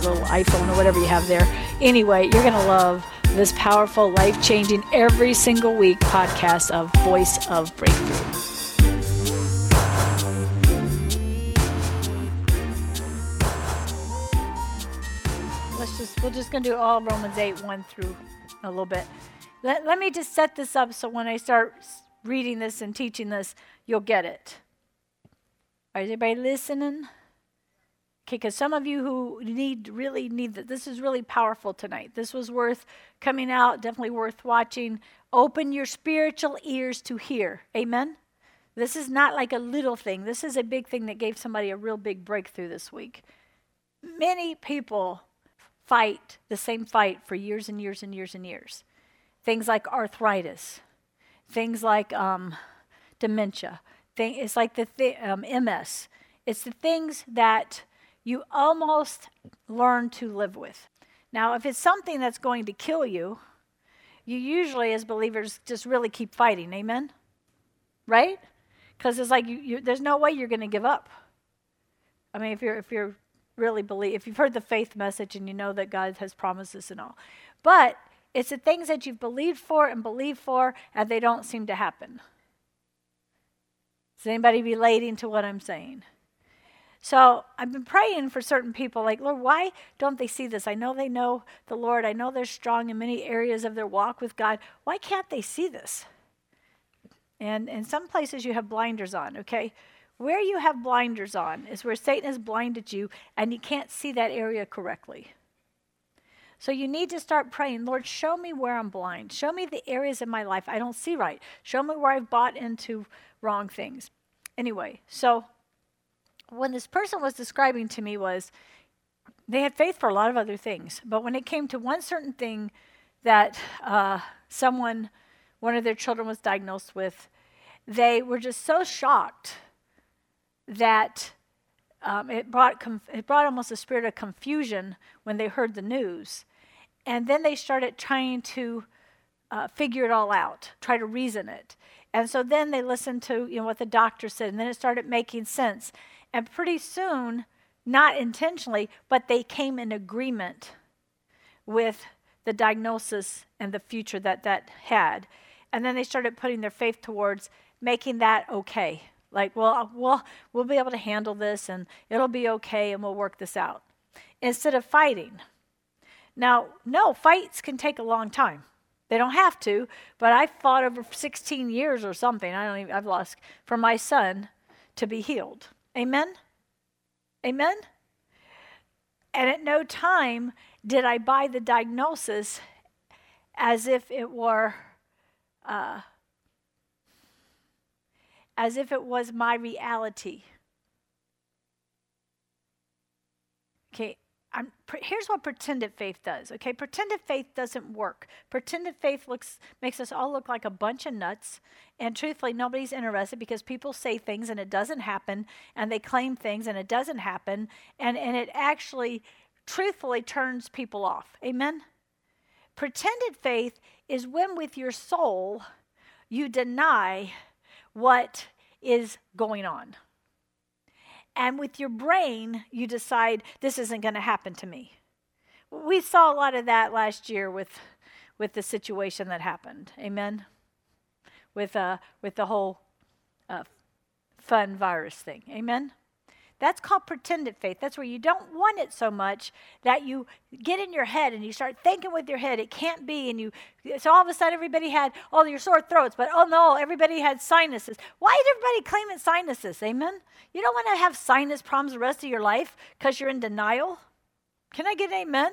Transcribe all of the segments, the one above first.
little iPhone or whatever you have there. Anyway, you're going to love this powerful, life changing, every single week podcast of Voice of Breakthrough. Let's just, we're just going to do all Romans 8, 1 through a little bit. Let, let me just set this up so when I start reading this and teaching this, you'll get it. Are everybody listening? Because some of you who need really need that, this is really powerful tonight. This was worth coming out, definitely worth watching. Open your spiritual ears to hear. Amen. This is not like a little thing. This is a big thing that gave somebody a real big breakthrough this week. Many people fight the same fight for years and years and years and years. Things like arthritis, things like um, dementia, thing, it's like the th- um, MS. It's the things that you almost learn to live with. Now, if it's something that's going to kill you, you usually, as believers, just really keep fighting. Amen? Right? Because it's like you, you, there's no way you're going to give up. I mean, if you're if you're really believe, if you've heard the faith message and you know that God has promises and all, but it's the things that you've believed for and believed for, and they don't seem to happen. Is anybody relating to what I'm saying? So I've been praying for certain people, like, Lord, why don't they see this? I know they know the Lord. I know they're strong in many areas of their walk with God. Why can't they see this? And in some places you have blinders on, okay? Where you have blinders on is where Satan has blinded you and you can't see that area correctly. So you need to start praying, Lord, show me where I'm blind. Show me the areas in my life I don't see right. Show me where I've bought into wrong things. Anyway, so when this person was describing to me was they had faith for a lot of other things, but when it came to one certain thing that uh, someone, one of their children was diagnosed with, they were just so shocked that um, it brought conf- it brought almost a spirit of confusion when they heard the news, and then they started trying to uh, figure it all out, try to reason it, and so then they listened to you know what the doctor said, and then it started making sense. And pretty soon, not intentionally, but they came in agreement with the diagnosis and the future that that had. And then they started putting their faith towards making that okay. Like, well, uh, we'll, we'll be able to handle this and it'll be okay and we'll work this out. Instead of fighting. Now, no, fights can take a long time. They don't have to, but I fought over 16 years or something. I don't even, I've lost for my son to be healed. Amen? Amen? And at no time did I buy the diagnosis as if it were, uh, as if it was my reality. Okay, I'm, here's what pretended faith does. Okay, pretended faith doesn't work. Pretended faith looks makes us all look like a bunch of nuts, and truthfully, nobody's interested because people say things and it doesn't happen, and they claim things and it doesn't happen, and and it actually, truthfully, turns people off. Amen. Pretended faith is when with your soul you deny what is going on. And with your brain, you decide this isn't going to happen to me. We saw a lot of that last year with, with the situation that happened. Amen? With, uh, with the whole uh, fun virus thing. Amen? That's called pretended faith. That's where you don't want it so much that you get in your head and you start thinking with your head, it can't be. And you, so all of a sudden everybody had, all your sore throats, but oh no, everybody had sinuses. Why is everybody claiming sinuses? Amen? You don't want to have sinus problems the rest of your life because you're in denial. Can I get an amen?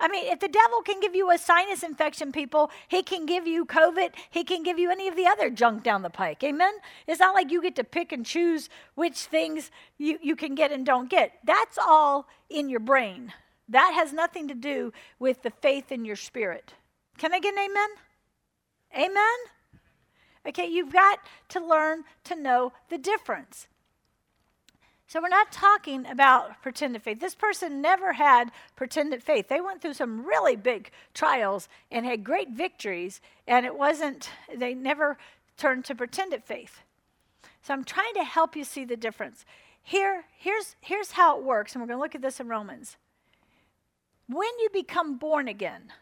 I mean, if the devil can give you a sinus infection, people, he can give you COVID. He can give you any of the other junk down the pike. Amen? It's not like you get to pick and choose which things you, you can get and don't get. That's all in your brain. That has nothing to do with the faith in your spirit. Can I get an amen? Amen? Okay, you've got to learn to know the difference. So we're not talking about pretended faith. This person never had pretended faith. They went through some really big trials and had great victories, and it wasn't, they never turned to pretended faith. So I'm trying to help you see the difference. Here, here's, here's how it works, and we're going to look at this in Romans. When you become born again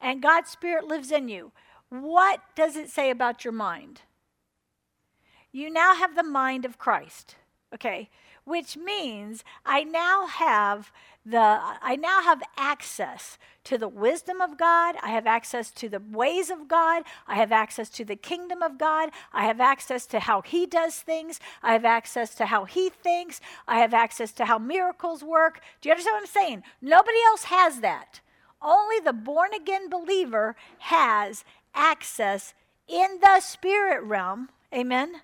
and God's Spirit lives in you, what does it say about your mind? You now have the mind of Christ. Okay, which means I now have the I now have access to the wisdom of God, I have access to the ways of God, I have access to the kingdom of God, I have access to how he does things, I have access to how he thinks, I have access to how miracles work. Do you understand what I'm saying? Nobody else has that. Only the born again believer has access in the spirit realm. Amen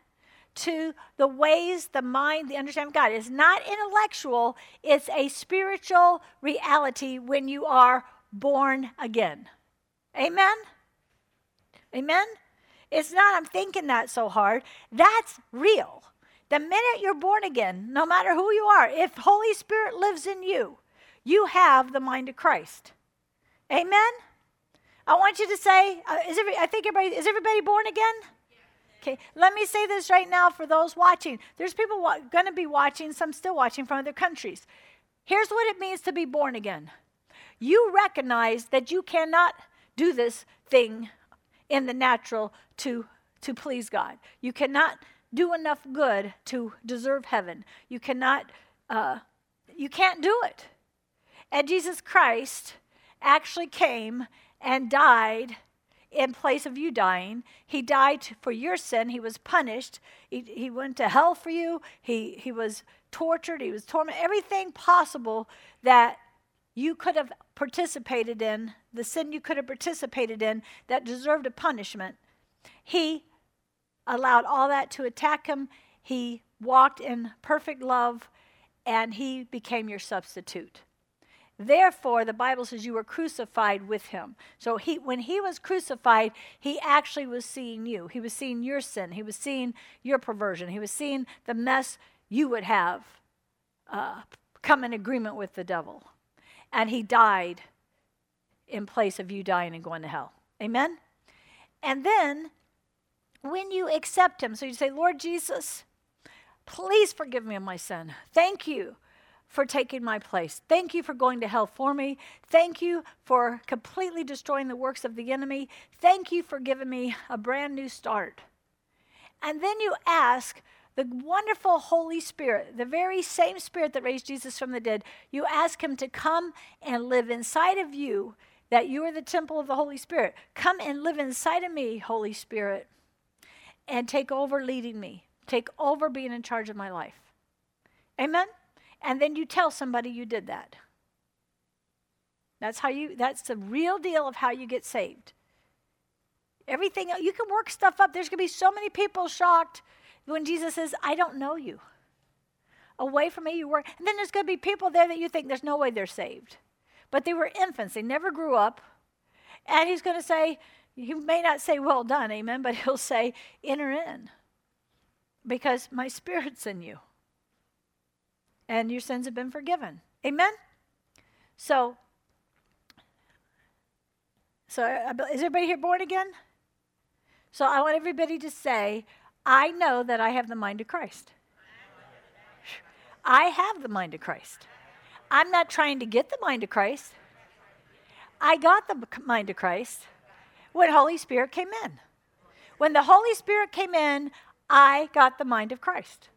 to the ways, the mind, the understanding of God. It's not intellectual, it's a spiritual reality when you are born again. Amen? Amen? It's not, I'm thinking that so hard. That's real. The minute you're born again, no matter who you are, if Holy Spirit lives in you, you have the mind of Christ. Amen? I want you to say, uh, is every, I think everybody, is everybody born again? Okay, let me say this right now for those watching. There's people wa- going to be watching, some still watching from other countries. Here's what it means to be born again you recognize that you cannot do this thing in the natural to, to please God. You cannot do enough good to deserve heaven. You cannot, uh, you can't do it. And Jesus Christ actually came and died in place of you dying. He died for your sin. He was punished. He, he went to hell for you. He, he was tortured. He was tormented. Everything possible that you could have participated in, the sin you could have participated in that deserved a punishment. He allowed all that to attack him. He walked in perfect love and he became your substitute. Therefore, the Bible says you were crucified with him. So he, when he was crucified, he actually was seeing you. He was seeing your sin. He was seeing your perversion. He was seeing the mess you would have uh, come in agreement with the devil. And he died in place of you dying and going to hell. Amen? And then, when you accept him, so you say, Lord Jesus, please forgive me of my sin. Thank you for taking my place. Thank you for going to hell for me. Thank you for completely destroying the works of the enemy. Thank you for giving me a brand new start. And then you ask the wonderful Holy Spirit, the very same Spirit that raised Jesus from the dead, you ask Him to come and live inside of you, that you are the temple of the Holy Spirit. Come and live inside of me, Holy Spirit, and take over leading me, take over being in charge of my life. Amen? And then you tell somebody you did that. That's how you that's the real deal of how you get saved. Everything you can work stuff up. There's going to be so many people shocked when Jesus says, "I don't know you." Away from me you were. And then there's going to be people there that you think there's no way they're saved. But they were infants. They never grew up. And he's going to say, he may not say well done, amen, but he'll say enter in. Because my spirit's in you and your sins have been forgiven. Amen? So, so uh, uh, is everybody here born again? So I want everybody to say, I know that I have the mind of Christ. I have the mind of Christ. I'm not trying to get the mind of Christ. I got the mind of Christ when Holy Spirit came in. When the Holy Spirit came in, I got the mind of Christ.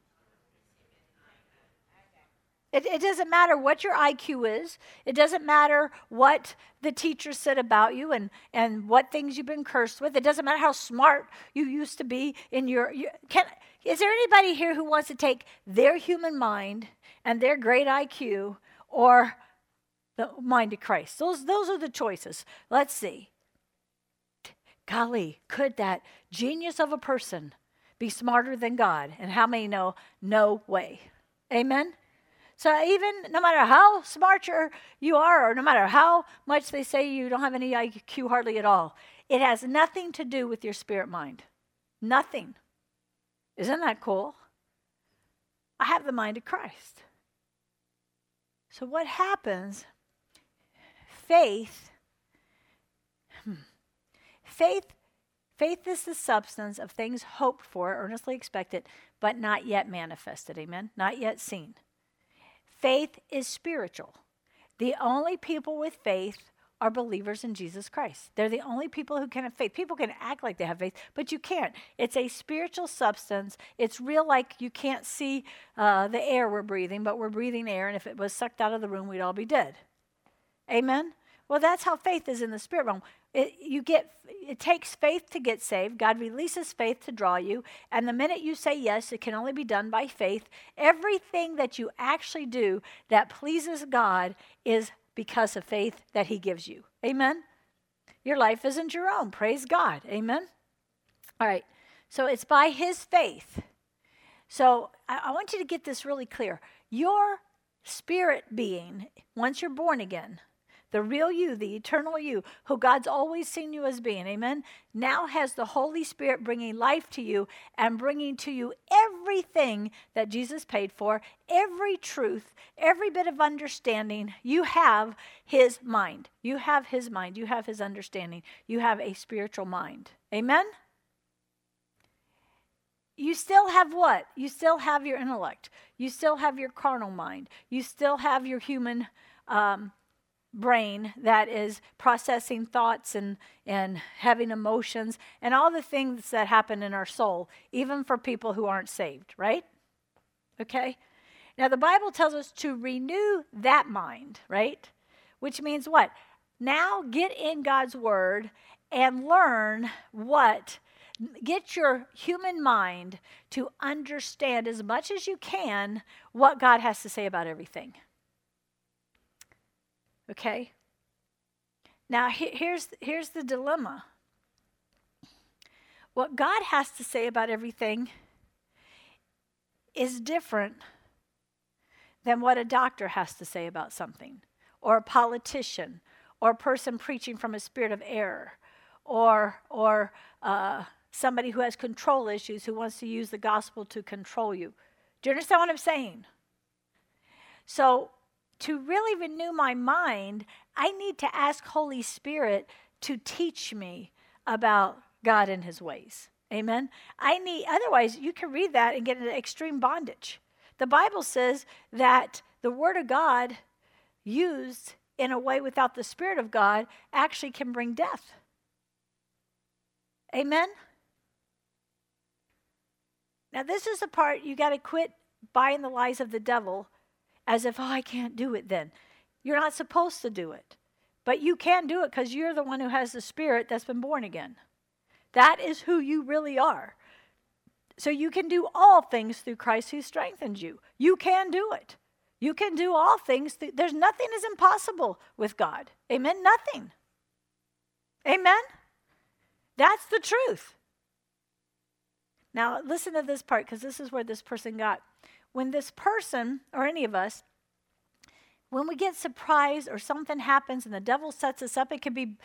It, it, doesn't matter what your IQ is. It doesn't matter what the teacher said about you and, and what things you've been cursed with. It doesn't matter how smart you used to be in your. your can, is there anybody here who wants to take their human mind and their great IQ or the mind of Christ? Those, those are the choices. Let's see. Golly, could that genius of a person be smarter than God? And how many know? No way. Amen? So even no matter how smart you're, or no matter how much they say you don't have any IQ hardly at all, it has nothing to do with your spirit mind. Nothing. Isn't that cool? I have the mind of Christ. So what happens? Faith. Hmm, faith Faith is the substance of things hoped for, earnestly expected, but not yet manifested. Amen? Not yet seen. Faith is spiritual. The only people with faith are believers in Jesus Christ. They're the only people who can have faith. People can act like they have faith, but you can't. It's a spiritual substance. It's real, like you can't see uh, the air we're breathing, but we're breathing air, and if it was sucked out of the room, we'd all be dead. Amen? Well, that's how faith is in the spirit realm. It, you get, it takes faith to get saved. God releases faith to draw you. And the minute you say yes, it can only be done by faith. Everything that you actually do that pleases God is because of faith that He gives you. Amen? Your life isn't your own. Praise God. Amen? All right. So it's by His faith. So I, I want you to get this really clear. Your spirit being, once you're born again, the real you, the eternal you, who God's always seen you as being, amen, now has the Holy Spirit bringing life to you and bringing to you everything that Jesus paid for, every truth, every bit of understanding. You have His mind. You have His mind. You have His understanding. You have a spiritual mind. Amen? you still have what? You still have your intellect. You still have your carnal mind. You still have your human um, brain that is processing thoughts and, and having emotions and all the things that happen in our soul, even for people who aren't saved, right? Okay? Now, the Bible tells us to renew that mind, right? Which means what? Now get in God's Word and learn what, get your human mind to understand as much as you can what God has to say about everything. Okay? Now, he, here's, here's the dilemma. What God has to say about everything is different than what a doctor has to say about something, or a politician, or a person preaching from a spirit of error, or, or uh, somebody who has control issues who wants to use the gospel to control you. Do you understand what I'm saying? So, to really renew my mind, I need to ask Holy Spirit to teach me about God and his ways. Amen. I need otherwise you can read that and get into extreme bondage. The Bible says that the word of God used in a way without the spirit of God actually can bring death. Amen. Now this is the part you got to quit buying the lies of the devil as if, oh, I can't do it then. You're not supposed to do it. But you can do it because you're the one who has the spirit that's been born again. That is who you really are. So you can do all things through Christ who strengthens you. You can do it. You can do all things. Through, there's nothing is impossible with God. Amen? Nothing. Amen? That's the truth. Now, listen to this part because this is where this person got when this person, or any of us, when we get surprised or something happens and the devil sets us up, it could be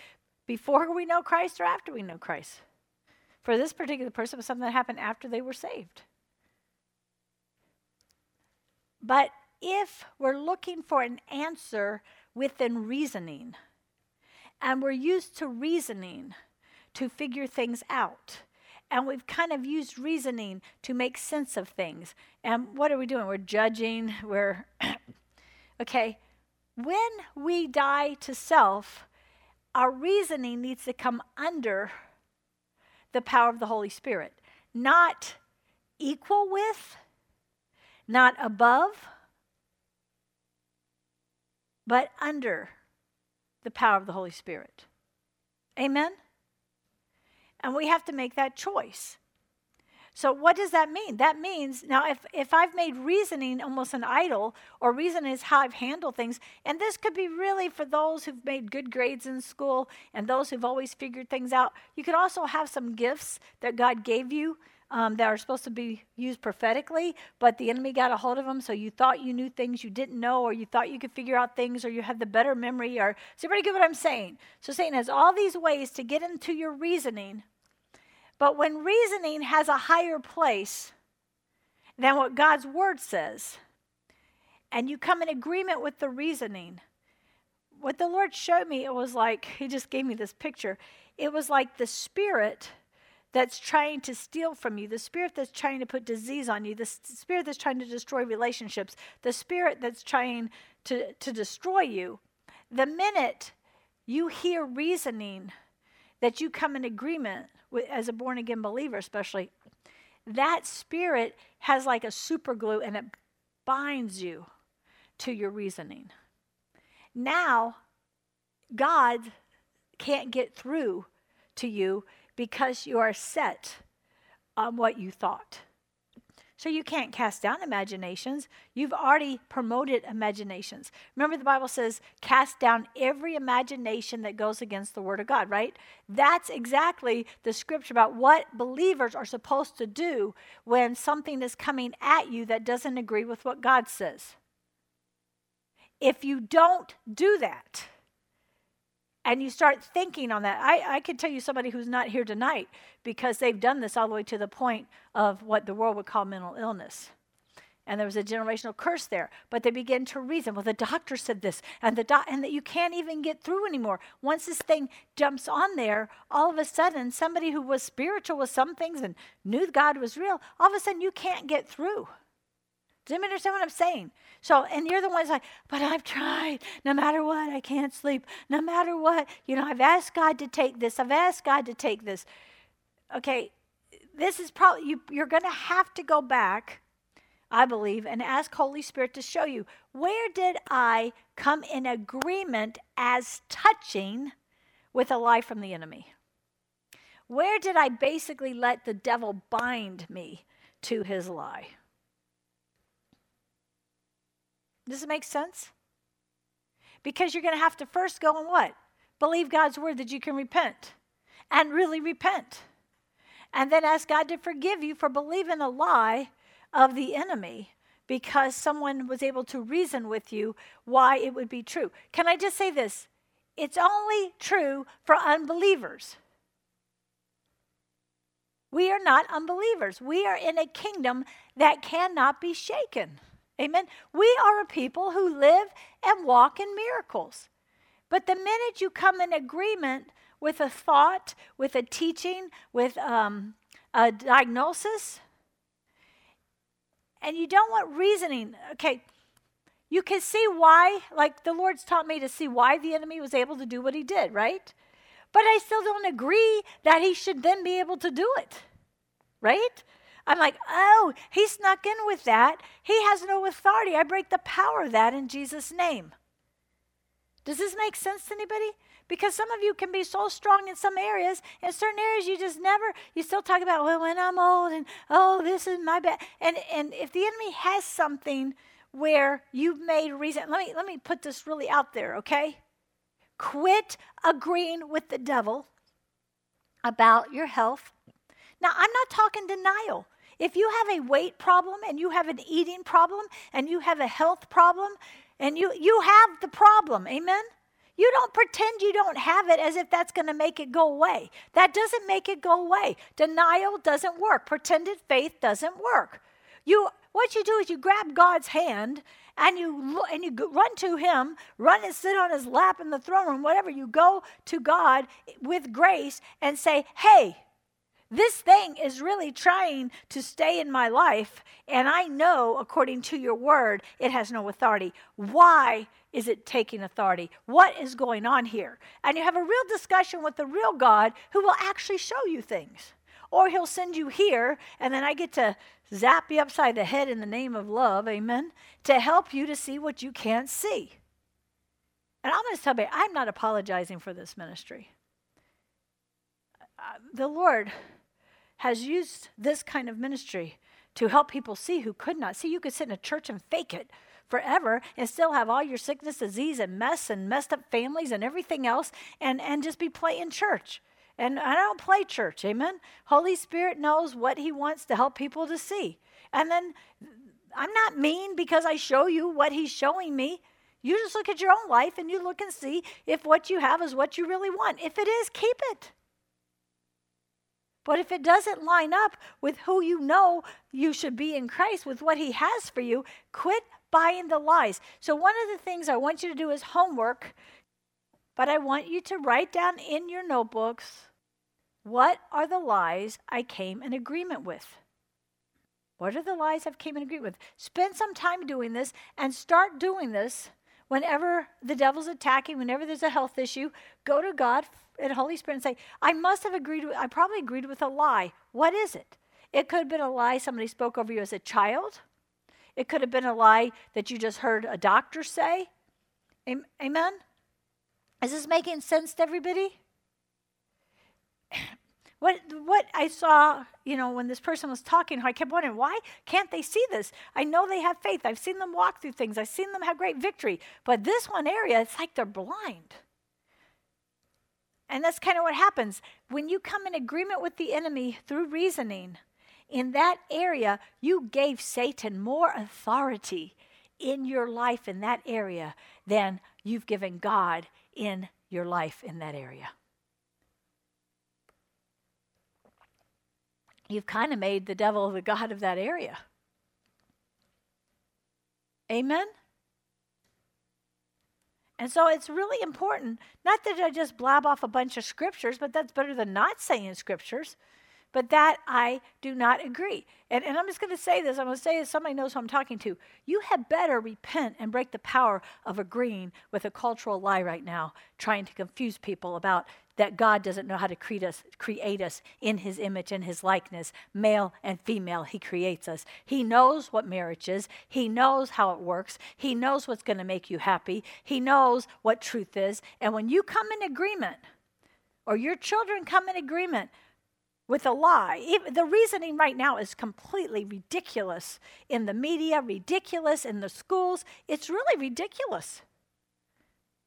before we know Christ or after we know Christ. For this particular person, it was something that happened after they were saved. But if we're looking for an answer within reasoning, and we're used to reasoning to figure things out, and we've kind of used reasoning to make sense of things. And what are we doing? We're judging. We're, okay, when we die to self, our reasoning needs to come under the power of the Holy Spirit, not equal with, not above, but under the power of the Holy Spirit. Amen? And we have to make that choice. So, what does that mean? That means now, if, if I've made reasoning almost an idol, or reason is how I've handled things, and this could be really for those who've made good grades in school and those who've always figured things out. You could also have some gifts that God gave you um, that are supposed to be used prophetically, but the enemy got a hold of them. So you thought you knew things you didn't know, or you thought you could figure out things, or you had the better memory. Or does everybody get what I'm saying? So Satan has all these ways to get into your reasoning. But when reasoning has a higher place than what God's word says, and you come in agreement with the reasoning, what the Lord showed me, it was like, He just gave me this picture. It was like the spirit that's trying to steal from you, the spirit that's trying to put disease on you, the spirit that's trying to destroy relationships, the spirit that's trying to, to destroy you. The minute you hear reasoning that you come in agreement with, as a born again believer, especially, that spirit has like a super glue and it binds you to your reasoning. Now, God can't get through to you because you are set on what you thought. So you can't cast down imaginations. You've already promoted imaginations. Remember, the Bible says, cast down every imagination that goes against the Word of God, right? That's exactly the scripture about what believers are supposed to do when something is coming at you that doesn't agree with what God says. If you don't do that, and you start thinking on that. I, I can tell you somebody who's not here tonight because they've done this all the way to the point of what the world would call mental illness. And there was a generational curse there. But they begin to reason. Well, the doctor said this, and the doc- and that you can't even get through anymore. Once this thing jumps on there, all of a sudden, somebody who was spiritual with some things and knew God was real, all of a sudden you can't get through. Does anybody understand what I'm saying? So, and you're the ones like, but I've tried. No matter what, I can't sleep. No matter what, you know, I've asked God to take this. I've asked God to take this. Okay, this is probably, you, you're going to have to go back, I believe, and ask Holy Spirit to show you where did I come in agreement as touching with a lie from the enemy? Where did I basically let the devil bind me to his lie? Does it make sense? Because you're going to have to first go and what? Believe God's word that you can repent and really repent. And then ask God to forgive you for believing a lie of the enemy because someone was able to reason with you why it would be true. Can I just say this? It's only true for unbelievers. We are not unbelievers. We are in a kingdom that cannot be shaken. Amen. We are a people who live and walk in miracles. But the minute you come in agreement with a thought, with a teaching, with um, a diagnosis, and you don't want reasoning, okay, you can see why, like the Lord's taught me to see why the enemy was able to do what he did, right? But I still don't agree that he should then be able to do it, right? I'm like, oh, he snuck in with that. He has no authority. I break the power of that in Jesus' name. Does this make sense to anybody? Because some of you can be so strong in some areas, in certain areas you just never, you still talk about, well, when I'm old and oh, this is my bad. And and if the enemy has something where you've made reason, let me let me put this really out there, okay? Quit agreeing with the devil about your health. Now, I'm not talking denial. If you have a weight problem and you have an eating problem and you have a health problem and you, you have the problem, amen? You don't pretend you don't have it as if that's going to make it go away. That doesn't make it go away. Denial doesn't work. Pretended faith doesn't work. You what you do is you grab God's hand and you and you run to him, run and sit on his lap in the throne room, whatever. You go to God with grace and say, "Hey, this thing is really trying to stay in my life, and I know, according to your word, it has no authority. Why is it taking authority? What is going on here? And you have a real discussion with the real God who will actually show you things. Or he'll send you here, and then I get to zap you upside the head in the name of love, amen, to help you to see what you can't see. And I'm going to tell you, I'm not apologizing for this ministry. Uh, the Lord has used this kind of ministry to help people see who could not see. You could sit in a church and fake it forever and still have all your sickness, disease, and mess and messed up families and everything else and, and just be playing church. And I don't play church, amen? Holy Spirit knows what He wants to help people to see. And then I'm not mean because I show you what He's showing me. You just look at your own life and you look and see if what you have is what you really want. If it is, keep it. But if it doesn't line up with who you know you should be in Christ, with what He has for you, quit buying the lies. So, one of the things I want you to do is homework, but I want you to write down in your notebooks what are the lies I came in agreement with. What are the lies I've came in agreement with? Spend some time doing this and start doing this whenever the devil's attacking, whenever there's a health issue. Go to God and Holy Spirit and say, I must have agreed with, I probably agreed with a lie. What is it? It could have been a lie somebody spoke over you as a child. It could have been a lie that you just heard a doctor say. Amen? Is this making sense to everybody? What, what I saw, you know, when this person was talking, I kept wondering, why can't they see this? I know they have faith. I've seen them walk through things. I've seen them have great victory. But this one area, it's like they're blind. And that's kind of what happens. When you come in agreement with the enemy through reasoning, in that area, you gave Satan more authority in your life in that area than you've given God in your life in that area. You've kind of made the devil the God of that area. Amen? And so it's really important, not that I just blab off a bunch of scriptures, but that's better than not saying scriptures, but that I do not agree. And, and I'm just going to say this I'm going to say this, somebody knows who I'm talking to. You had better repent and break the power of agreeing with a cultural lie right now, trying to confuse people about that God doesn't know how to create us, create us in his image and his likeness, male and female. He creates us. He knows what marriage is. He knows how it works. He knows what's going to make you happy. He knows what truth is. And when you come in agreement, or your children come in agreement with a lie. Even, the reasoning right now is completely ridiculous in the media, ridiculous in the schools. It's really ridiculous.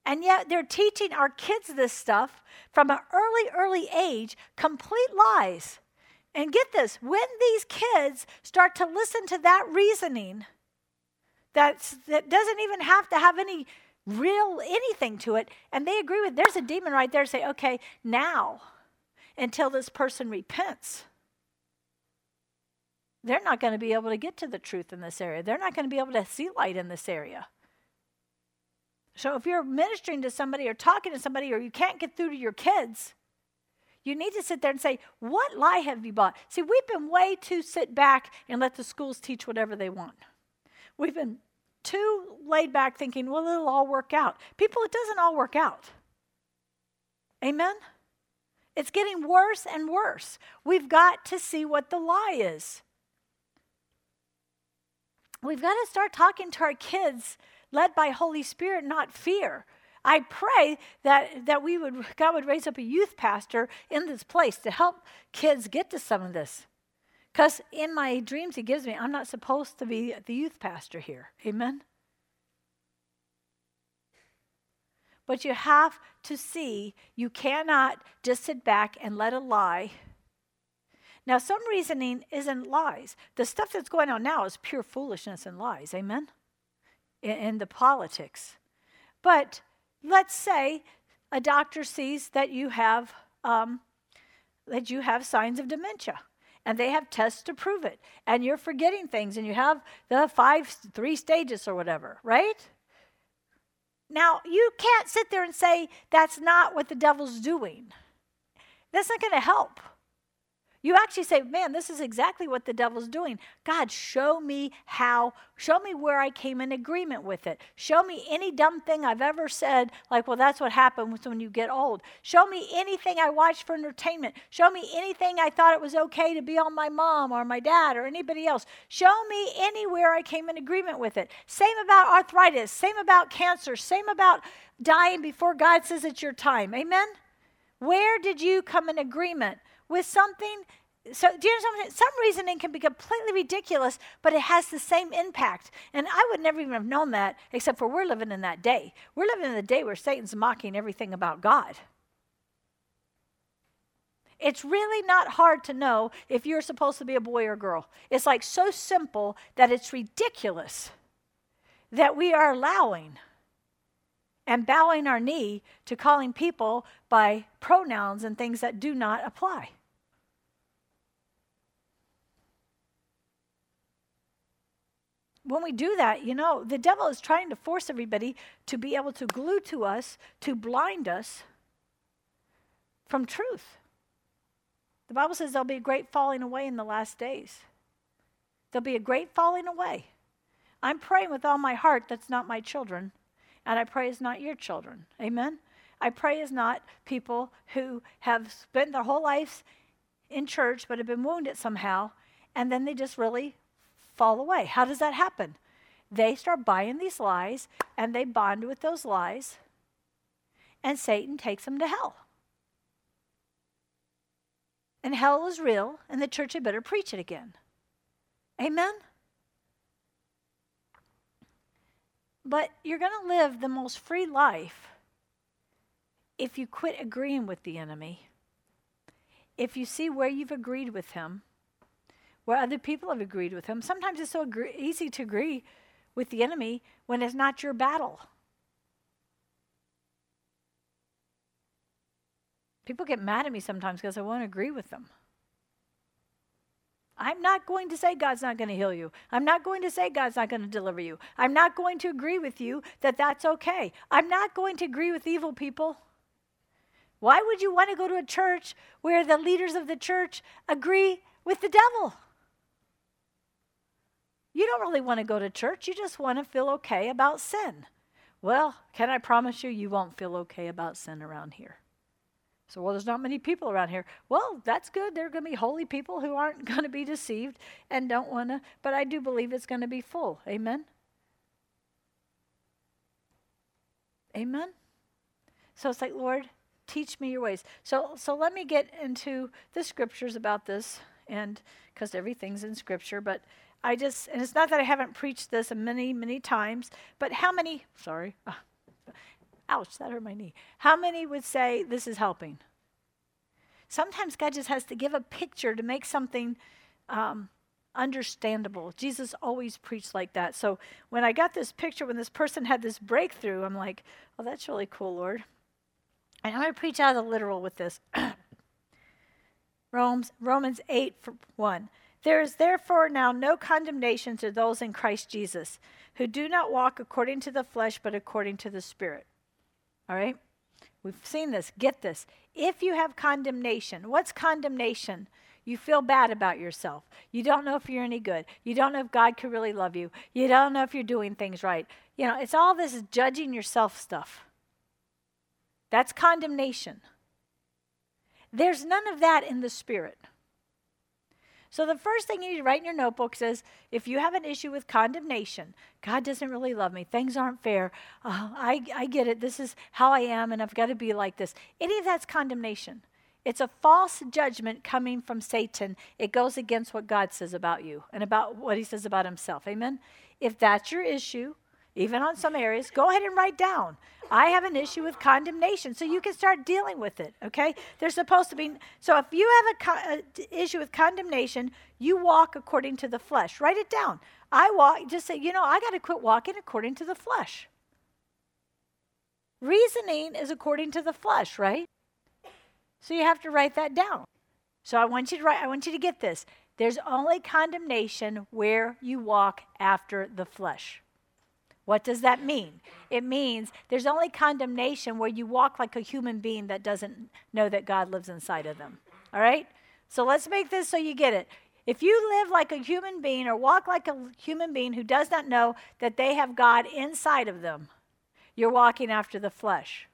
And yet they're teaching our kids this stuff from an early, early age, complete lies. And get this when these kids start to listen to that reasoning, that's, that doesn't even have to have any real anything to it, and they agree with there's a demon right there, say, okay, now, until this person repents, they're not going to be able to get to the truth in this area. They're not going to be able to see light in this area. So if you're ministering to somebody or talking to somebody or you can't get through to your kids, you need to sit there and say, What lie have you bought? See, we've been way too sit back and let the schools teach whatever they want. We've been too laid back thinking, Well, it'll all work out. People, it doesn't all work out. Amen? It's getting worse and worse. We've got to see what the lie is. We've got to start talking to our kids led by Holy Spirit, not fear. I pray that, that we would, God would raise up a youth pastor in this place to help kids get to some of this. Because in my dreams he gives me, I'm not supposed to be the youth pastor here. Amen? But you have to see, you cannot just sit back and let a lie. Now, some reasoning isn't lies. The stuff that's going on now is pure foolishness and lies. Amen? In, in the politics. But let's say a doctor sees that you have um, that you have signs of dementia and they have tests to prove it and you're forgetting things and you have the five three stages or whatever right? Now you can't sit there and say that's not what the devil's doing. That's not going to help you actually say, man, this is exactly what the devil's doing. God, show me how, show me where I came in agreement with it. Show me any dumb thing I've ever said, like, well, that's what happens when you get old. Show me anything I watched for entertainment. Show me anything I thought it was okay to be on my mom or my dad or anybody else. Show me anywhere I came in agreement with it. Same about arthritis, same about cancer, same about dying before God says it's your time. Amen? Where did you come in agreement? With something so do you know something? Some reasoning can be completely ridiculous, but it has the same impact. And I would never even have known that, except for we're living in that day. We're living in the day where Satan's mocking everything about God. It's really not hard to know if you're supposed to be a boy or girl. It's like so simple that it's ridiculous that we are allowing and bowing our knee to calling people by pronouns and things that do not apply. When we do that, you know, the devil is trying to force everybody to be able to glue to us, to blind us from truth. The Bible says there'll be a great falling away in the last days. There'll be a great falling away. I'm praying with all my heart that's not my children, and I pray it's not your children. Amen? I pray it's not people who have spent their whole lives in church but have been wounded somehow, and then they just really fall away. How does that happen? They start buying these lies and they bond with those lies, and Satan takes them to hell. And hell is real, and the church had better preach it again. Amen? But you're going to live the most free life if you quit agreeing with the enemy, if you see where you've agreed with him, where other people have agreed with him. Sometimes it's so agree- easy to agree with the enemy when it's not your battle. People get mad at me sometimes because I won't agree with them. I'm not going to say God's not going to heal you. I'm not going to say God's not going to deliver you. I'm not going to agree with you that that's okay. I'm not going to agree with evil people. Why would you want to go to a church where the leaders of the church agree with the devil? You don't really want to go to church. You just want to feel okay about sin. Well, can I promise you, you won't feel okay about sin around here. So, well, there's not many people around here. Well, that's good. There are going to be holy people who aren't going to be deceived and don't want to, but I do believe it's going to be full. Amen? Amen? So it's like, Lord, teach me your ways. So, so let me get into the scriptures about this, and because everything's in scripture, but I just, and it's not that I haven't preached this many, many times, but how many, sorry, uh, ouch, that hurt my knee. How many would say this is helping? Sometimes God just has to give a picture to make something um, understandable. Jesus always preached like that. So when I got this picture, when this person had this breakthrough, I'm like, oh, that's really cool, Lord. And I'm going to preach out of the literal with this. Romans, Romans 8, 1. There is therefore now no condemnation to those in Christ Jesus, who do not walk according to the flesh, but according to the Spirit. All right? We've seen this. Get this. If you have condemnation, what's condemnation? You feel bad about yourself. You don't know if you're any good. You don't know if God could really love you. You don't know if you're doing things right. You know, it's all this judging yourself stuff. That's condemnation. There's none of that in the Spirit. So the first thing you need to write in your notebook is if you have an issue with condemnation, God doesn't really love me, things aren't fair, uh, I, I get it, this is how I am, and I've got to be like this. Any of that's condemnation. It's a false judgment coming from Satan. It goes against what God says about you and about what he says about himself. Amen? If that's your issue, even on some areas, go ahead and write down. I have an issue with condemnation, so you can start dealing with it. Okay? There's supposed to be. So if you have an issue with condemnation, you walk according to the flesh. Write it down. I walk. Just say, you know, I got to quit walking according to the flesh. Reasoning is according to the flesh, right? So you have to write that down. So I want you to write. I want you to get this. There's only condemnation where you walk after the flesh. What does that mean? It means there's only condemnation where you walk like a human being that doesn't know that God lives inside of them. All right? So let's make this so you get it. If you live like a human being or walk like a human being who does not know that they have God inside of them, you're walking after the flesh.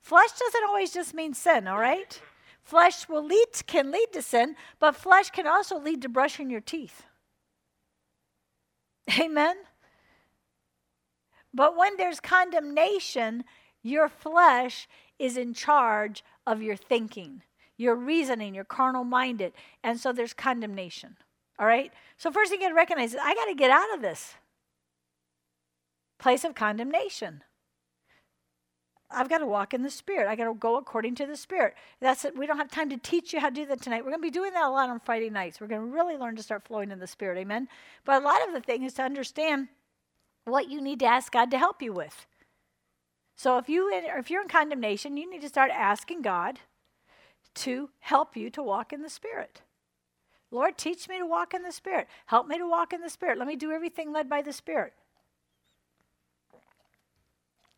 Flesh doesn't always just mean sin, all right? Flesh will lead can lead to sin, but flesh can also lead to brushing your teeth. Amen. But when there's condemnation, your flesh is in charge of your thinking, your reasoning, your carnal minded. And so there's condemnation. All right? So, first thing you got to recognize is I got to get out of this place of condemnation. I've got to walk in the Spirit. I got to go according to the Spirit. That's it. We don't have time to teach you how to do that tonight. We're going to be doing that a lot on Friday nights. We're going to really learn to start flowing in the Spirit. Amen. But a lot of the thing is to understand what you need to ask God to help you with. So if you if you're in condemnation, you need to start asking God to help you to walk in the Spirit. Lord, teach me to walk in the Spirit. Help me to walk in the Spirit. Let me do everything led by the Spirit.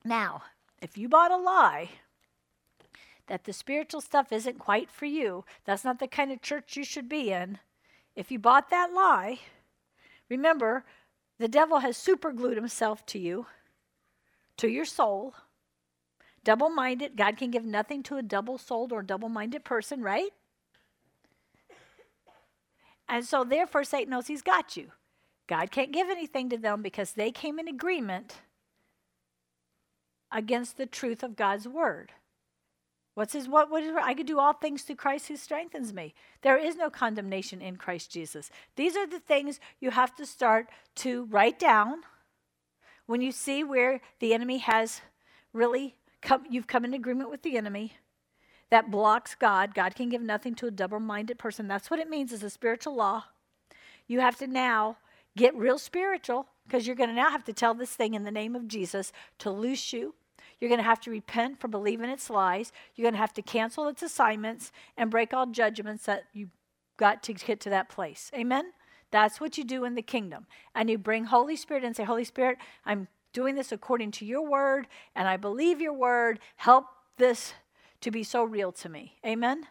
Now, if you bought a lie that the spiritual stuff isn't quite for you, that's not the kind of church you should be in. If you bought that lie, remember, the devil has superglued himself to you, to your soul. Double minded, God can give nothing to a double souled or double minded person, right? And so, therefore, Satan knows he's got you. God can't give anything to them because they came in agreement against the truth of God's word. What's his what what is I could do all things through Christ who strengthens me. There is no condemnation in Christ Jesus. These are the things you have to start to write down when you see where the enemy has really come you've come in agreement with the enemy that blocks God. God can give nothing to a double-minded person. That's what it means as a spiritual law. You have to now get real spiritual because you're going to now have to tell this thing in the name of Jesus to loose you you're going to have to repent for believing its lies. You're going to have to cancel its assignments and break all judgments that you got to get to that place. Amen? That's what you do in the kingdom. And you bring Holy Spirit and say, Holy Spirit, I'm doing this according to your word, and I believe your word. Help this to be so real to me. Amen?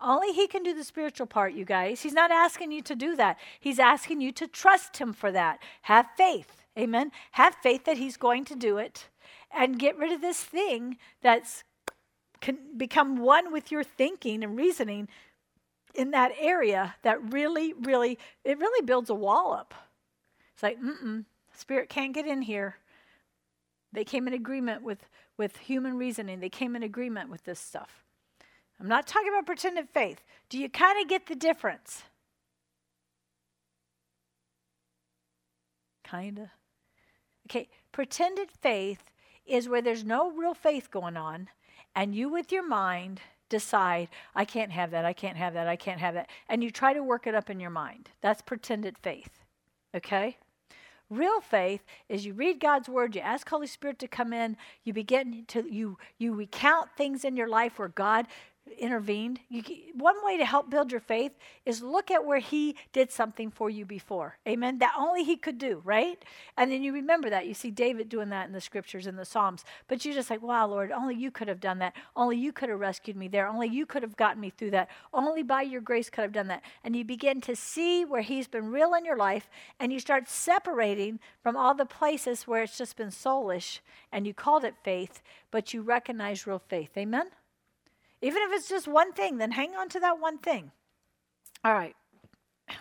Only He can do the spiritual part, you guys. He's not asking you to do that. He's asking you to trust Him for that. Have faith. Amen? Have faith that He's going to do it and get rid of this thing that's can become one with your thinking and reasoning in that area that really, really, it really builds a wall up. It's like, mm-mm, spirit can't get in here. They came in agreement with, with human reasoning. They came in agreement with this stuff. I'm not talking about pretended faith. Do you kind of get the difference? Kind of. Okay, pretended faith is where there's no real faith going on, and you with your mind decide, I can't have that, I can't have that, I can't have that. And you try to work it up in your mind. That's pretended faith. Okay? Real faith is you read God's word, you ask Holy Spirit to come in, you begin to you you recount things in your life where God intervened. You, one way to help build your faith is look at where He did something for you before. Amen. That only He could do, right? And then you remember that. You see David doing that in the scriptures in the Psalms. But you're just like, wow, Lord, only you could have done that. Only you could have rescued me there. Only you could have gotten me through that. Only by your grace could have done that. And you begin to see where He's been real in your life, and you start separating from all the places where it's just been soulish, and you called it faith, but you recognize real faith. Amen. Even if it's just one thing, then hang on to that one thing. All right. All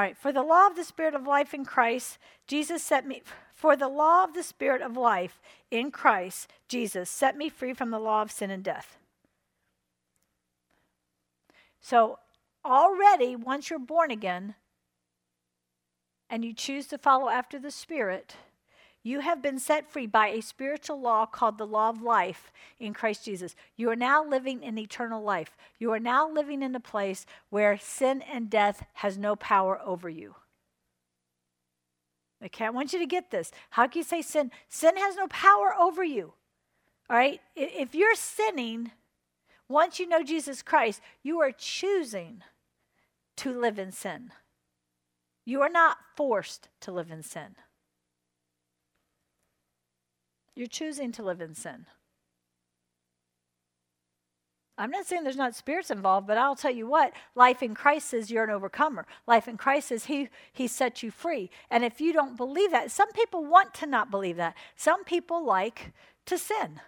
right. For the law of the Spirit of life in Christ, Jesus set me. For the law of the Spirit of life in Christ, Jesus set me free from the law of sin and death. So, already, once you're born again and you choose to follow after the Spirit, you have been set free by a spiritual law called the law of life in Christ Jesus. You are now living in eternal life. You are now living in a place where sin and death has no power over you. Okay, I want you to get this. How can you say sin? Sin has no power over you. All right? If you're sinning, once you know Jesus Christ, you are choosing to live in sin. You are not forced to live in sin. You're choosing to live in sin. I'm not saying there's not spirits involved, but I'll tell you what, life in Christ says you're an overcomer. Life in Christ says he, he set you free. And if you don't believe that, some people want to not believe that. Some people like to sin.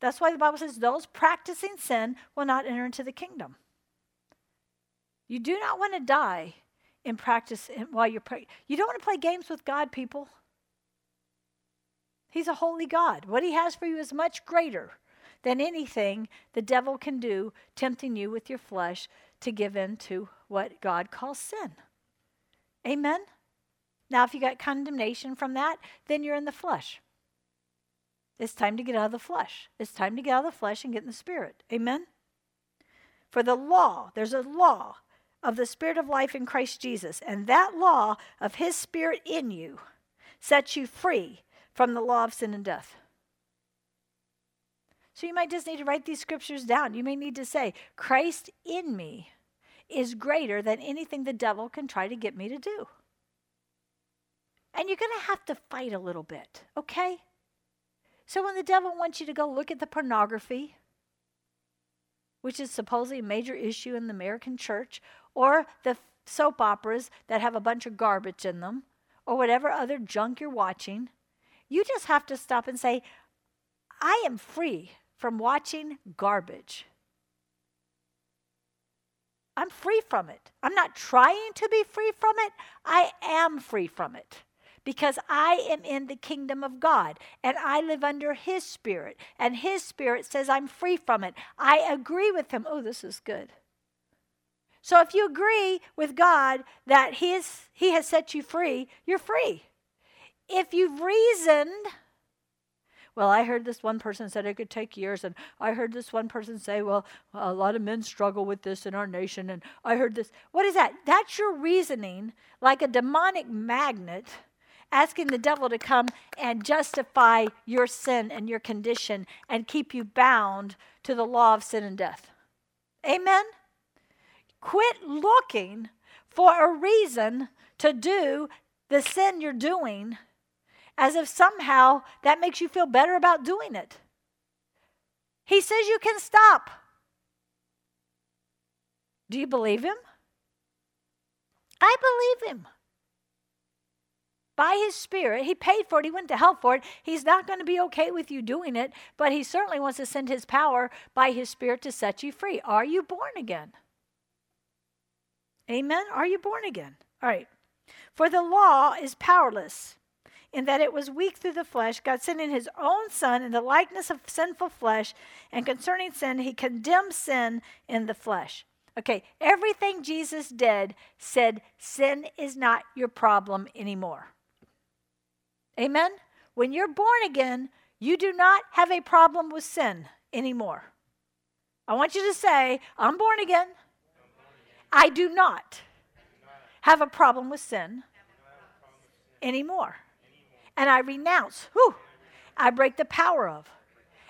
That's why the Bible says those practicing sin will not enter into the kingdom. You do not want to die in practice while you're praying. You don't want to play games with God, people. He's a holy God. What he has for you is much greater than anything the devil can do, tempting you with your flesh to give in to what God calls sin. Amen? Now, if you got condemnation from that, then you're in the flesh. It's time to get out of the flesh. It's time to get out of the flesh and get in the spirit. Amen? For the law, there's a law of the Spirit of life in Christ Jesus, and that law of His Spirit in you sets you free from the law of sin and death. So you might just need to write these scriptures down. You may need to say, Christ in me is greater than anything the devil can try to get me to do. And you're going to have to fight a little bit, okay? So when the devil wants you to go look at the pornography, which is supposedly a major issue in the American church, or the soap operas that have a bunch of garbage in them, or whatever other junk you're watching, you just have to stop and say, I am free from watching garbage. I'm free from it. I'm not trying to be free from it. I am free from it because I am in the kingdom of God and I live under His Spirit. And His Spirit says I'm free from it. I agree with Him. Oh, this is good. So if you agree with God that he, is, he has set you free, you're free. If you've reasoned, well, I heard this one person said it could take years, and I heard this one person say, well, a lot of men struggle with this in our nation, and I heard this. What is that? That's your reasoning, like a demonic magnet, asking the devil to come and justify your sin and your condition and keep you bound to the law of sin and death. Amen? Quit looking for a reason to do the sin you're doing as if somehow that makes you feel better about doing it. He says you can stop. Do you believe him? I believe him. By his spirit, he paid for it, he went to hell for it. He's not going to be okay with you doing it, but he certainly wants to send his power by his spirit to set you free. Are you born again? Amen. Are you born again? All right. For the law is powerless in that it was weak through the flesh, God sending his own Son in the likeness of sinful flesh, and concerning sin, he condemned sin in the flesh. Okay, everything Jesus did said sin is not your problem anymore. Amen? When you're born again, you do not have a problem with sin anymore. I want you to say, I'm born again. I do not have a problem with sin anymore. And I renounce, whew, I break the power of,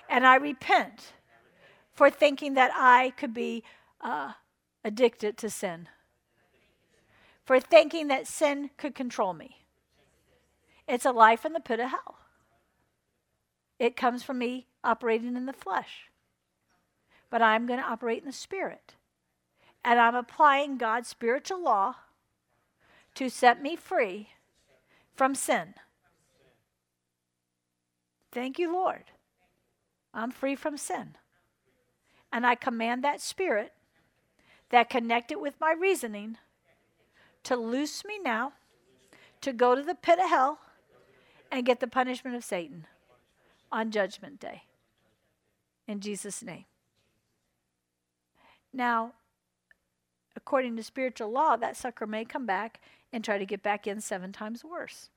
and I repent for thinking that I could be uh, addicted to sin, for thinking that sin could control me. It's a life in the pit of hell. It comes from me operating in the flesh. But I'm going to operate in the spirit and I'm applying God's spiritual law to set me free from sin. Thank you, Lord. I'm free from sin. And I command that spirit that connected with my reasoning to loose me now, to go to the pit of hell and get the punishment of Satan on Judgment Day. In Jesus' name. Now, according to spiritual law, that sucker may come back and try to get back in seven times worse.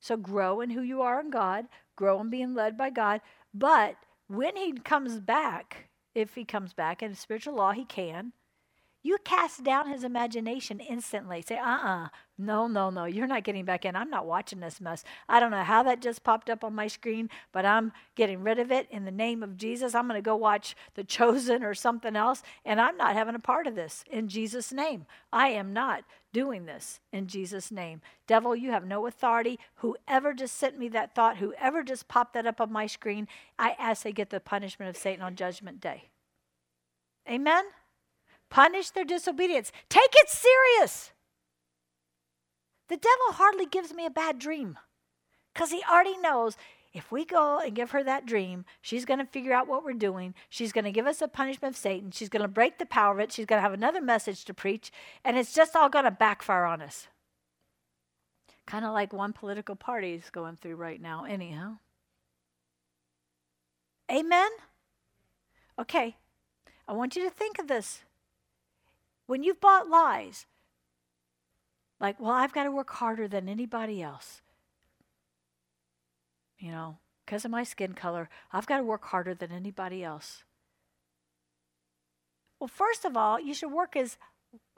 So grow in who you are in God, grow in being led by God. But when he comes back, if he comes back in spiritual law, he can, you cast down his imagination instantly. Say, uh uh-uh, uh no, no, no, you're not getting back in. I'm not watching this mess. I don't know how that just popped up on my screen, but I'm getting rid of it in the name of Jesus. I'm going to go watch The Chosen or something else, and I'm not having a part of this in Jesus' name. I am not doing this in Jesus' name. Devil, you have no authority. Whoever just sent me that thought, whoever just popped that up on my screen, I ask they get the punishment of Satan on Judgment Day. Amen? Punish their disobedience. Take it serious. The devil hardly gives me a bad dream because he already knows if we go and give her that dream, she's going to figure out what we're doing. She's going to give us a punishment of Satan. She's going to break the power of it. She's going to have another message to preach, and it's just all going to backfire on us. Kind of like one political party is going through right now, anyhow. Amen? Okay, I want you to think of this. When you've bought lies, like, well, I've got to work harder than anybody else. You know, because of my skin color, I've got to work harder than anybody else. Well, first of all, you should work as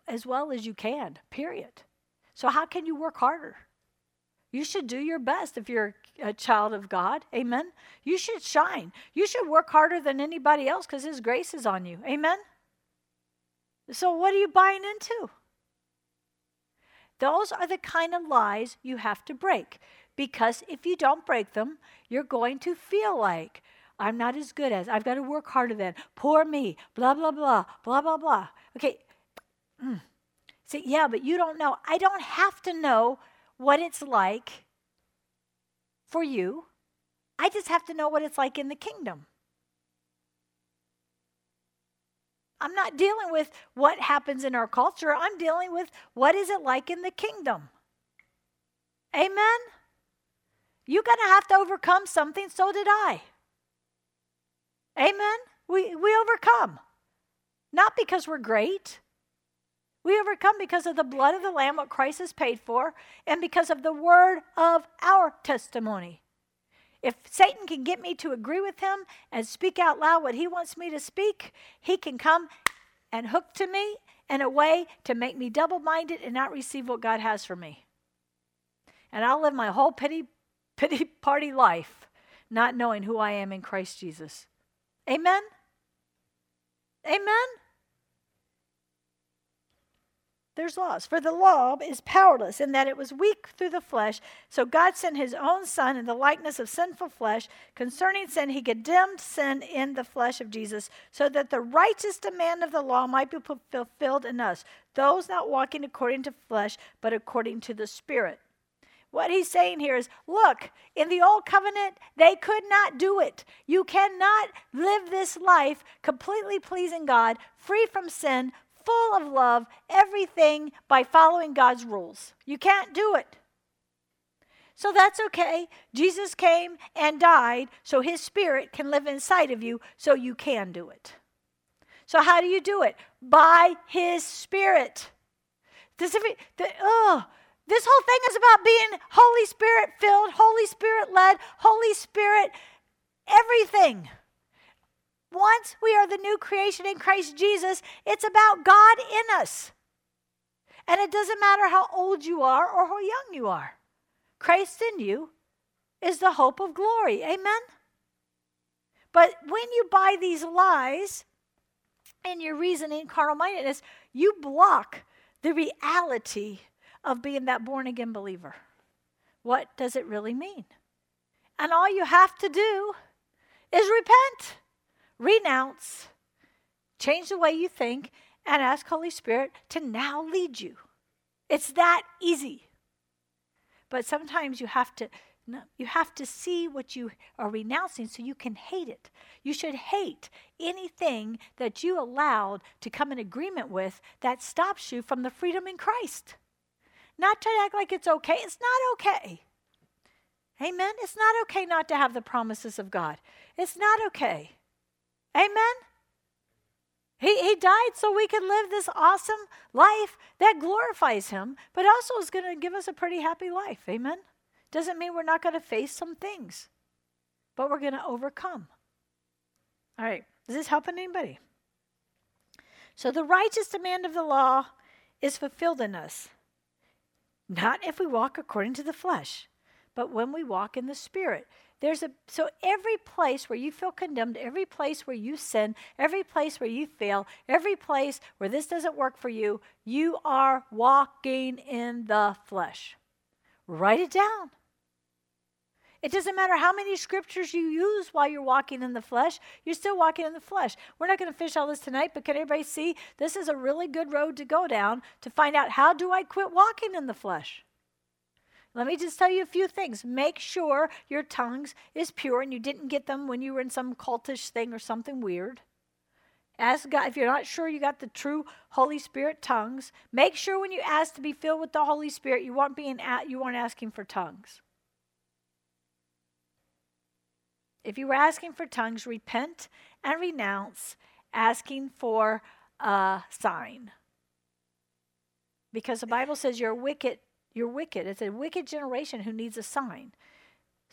as well as you can, period. So how can you work harder? You should do your best if you're a child of God. Amen. You should shine. You should work harder than anybody else because His grace is on you. Amen. So, what are you buying into? Those are the kind of lies you have to break because if you don't break them, you're going to feel like I'm not as good as, I've got to work harder than, poor me, blah, blah, blah, blah, blah, blah. Okay. Mm. Say, yeah, but you don't know. I don't have to know what it's like for you. I just have to know what it's like in the kingdom. I'm not dealing with what happens in our culture. I'm dealing with what is it like in the kingdom. Amen? You're going to have to overcome something, so did I. Amen? We, we overcome. Not because we're great. We overcome because of the blood of the Lamb, what Christ has paid for, and because of the word of our testimony. If Satan can get me to agree with him and speak out loud what he wants me to speak, he can come and hook to me in a way to make me double minded and not receive what God has for me. And I'll live my whole pity, pity party life not knowing who I am in Christ Jesus. Amen? Amen? There's laws. For the law is powerless in that it was weak through the flesh. So God sent his own Son in the likeness of sinful flesh. Concerning sin, he condemned sin in the flesh of Jesus, so that the righteous demand of the law might be fulfilled in us, those not walking according to flesh, but according to the Spirit. What he's saying here is look, in the old covenant, they could not do it. You cannot live this life completely pleasing God, free from sin, full of love, everything by following God's rules. You can't do it. So that's okay. Jesus came and died so his spirit can live inside of you so you can do it. So, how do you do it? By his spirit. This, the, oh, this whole thing is about being Holy Spirit filled, Holy Spirit led, Holy Spirit everything. Once we are the new creation in Christ Jesus, it's about God in us. And it doesn't matter how old you are or how young you are. Christ in you is the hope of glory. Amen? But when you buy these lies and your reasoning, carnal mindedness, you block the reality of being that born again believer. What does it really mean? And all you have to do is repent renounce, change the way you think, and ask Holy Spirit to now lead you. It's that easy. But sometimes you have to you have to see what you are renouncing so you can hate it. You should hate anything that you allowed to come in agreement with that stops you from the freedom in Christ. Not to act like it's okay. It's not okay. Amen. It's not okay not to have the promises of God. It's not okay. Amen? He, he died so we could live this awesome life that glorifies Him, but also is going to give us a pretty happy life. Amen? Doesn't mean we're not going to face some things, but we're going to overcome. All right, is this helping anybody? So the righteous demand of the law is fulfilled in us, not if we walk according to the flesh, but when we walk in the Spirit. There's a so every place where you feel condemned, every place where you sin, every place where you fail, every place where this doesn't work for you, you are walking in the flesh. Write it down. It doesn't matter how many scriptures you use while you're walking in the flesh, you're still walking in the flesh. We're not going to fish all this tonight, but can everybody see this is a really good road to go down to find out how do I quit walking in the flesh? Let me just tell you a few things. Make sure your tongues is pure and you didn't get them when you were in some cultish thing or something weird. Ask God if you're not sure you got the true Holy Spirit tongues. Make sure when you ask to be filled with the Holy Spirit, you weren't being at, you weren't asking for tongues. If you were asking for tongues, repent and renounce asking for a sign. Because the Bible says you're wicked you're wicked. It's a wicked generation who needs a sign.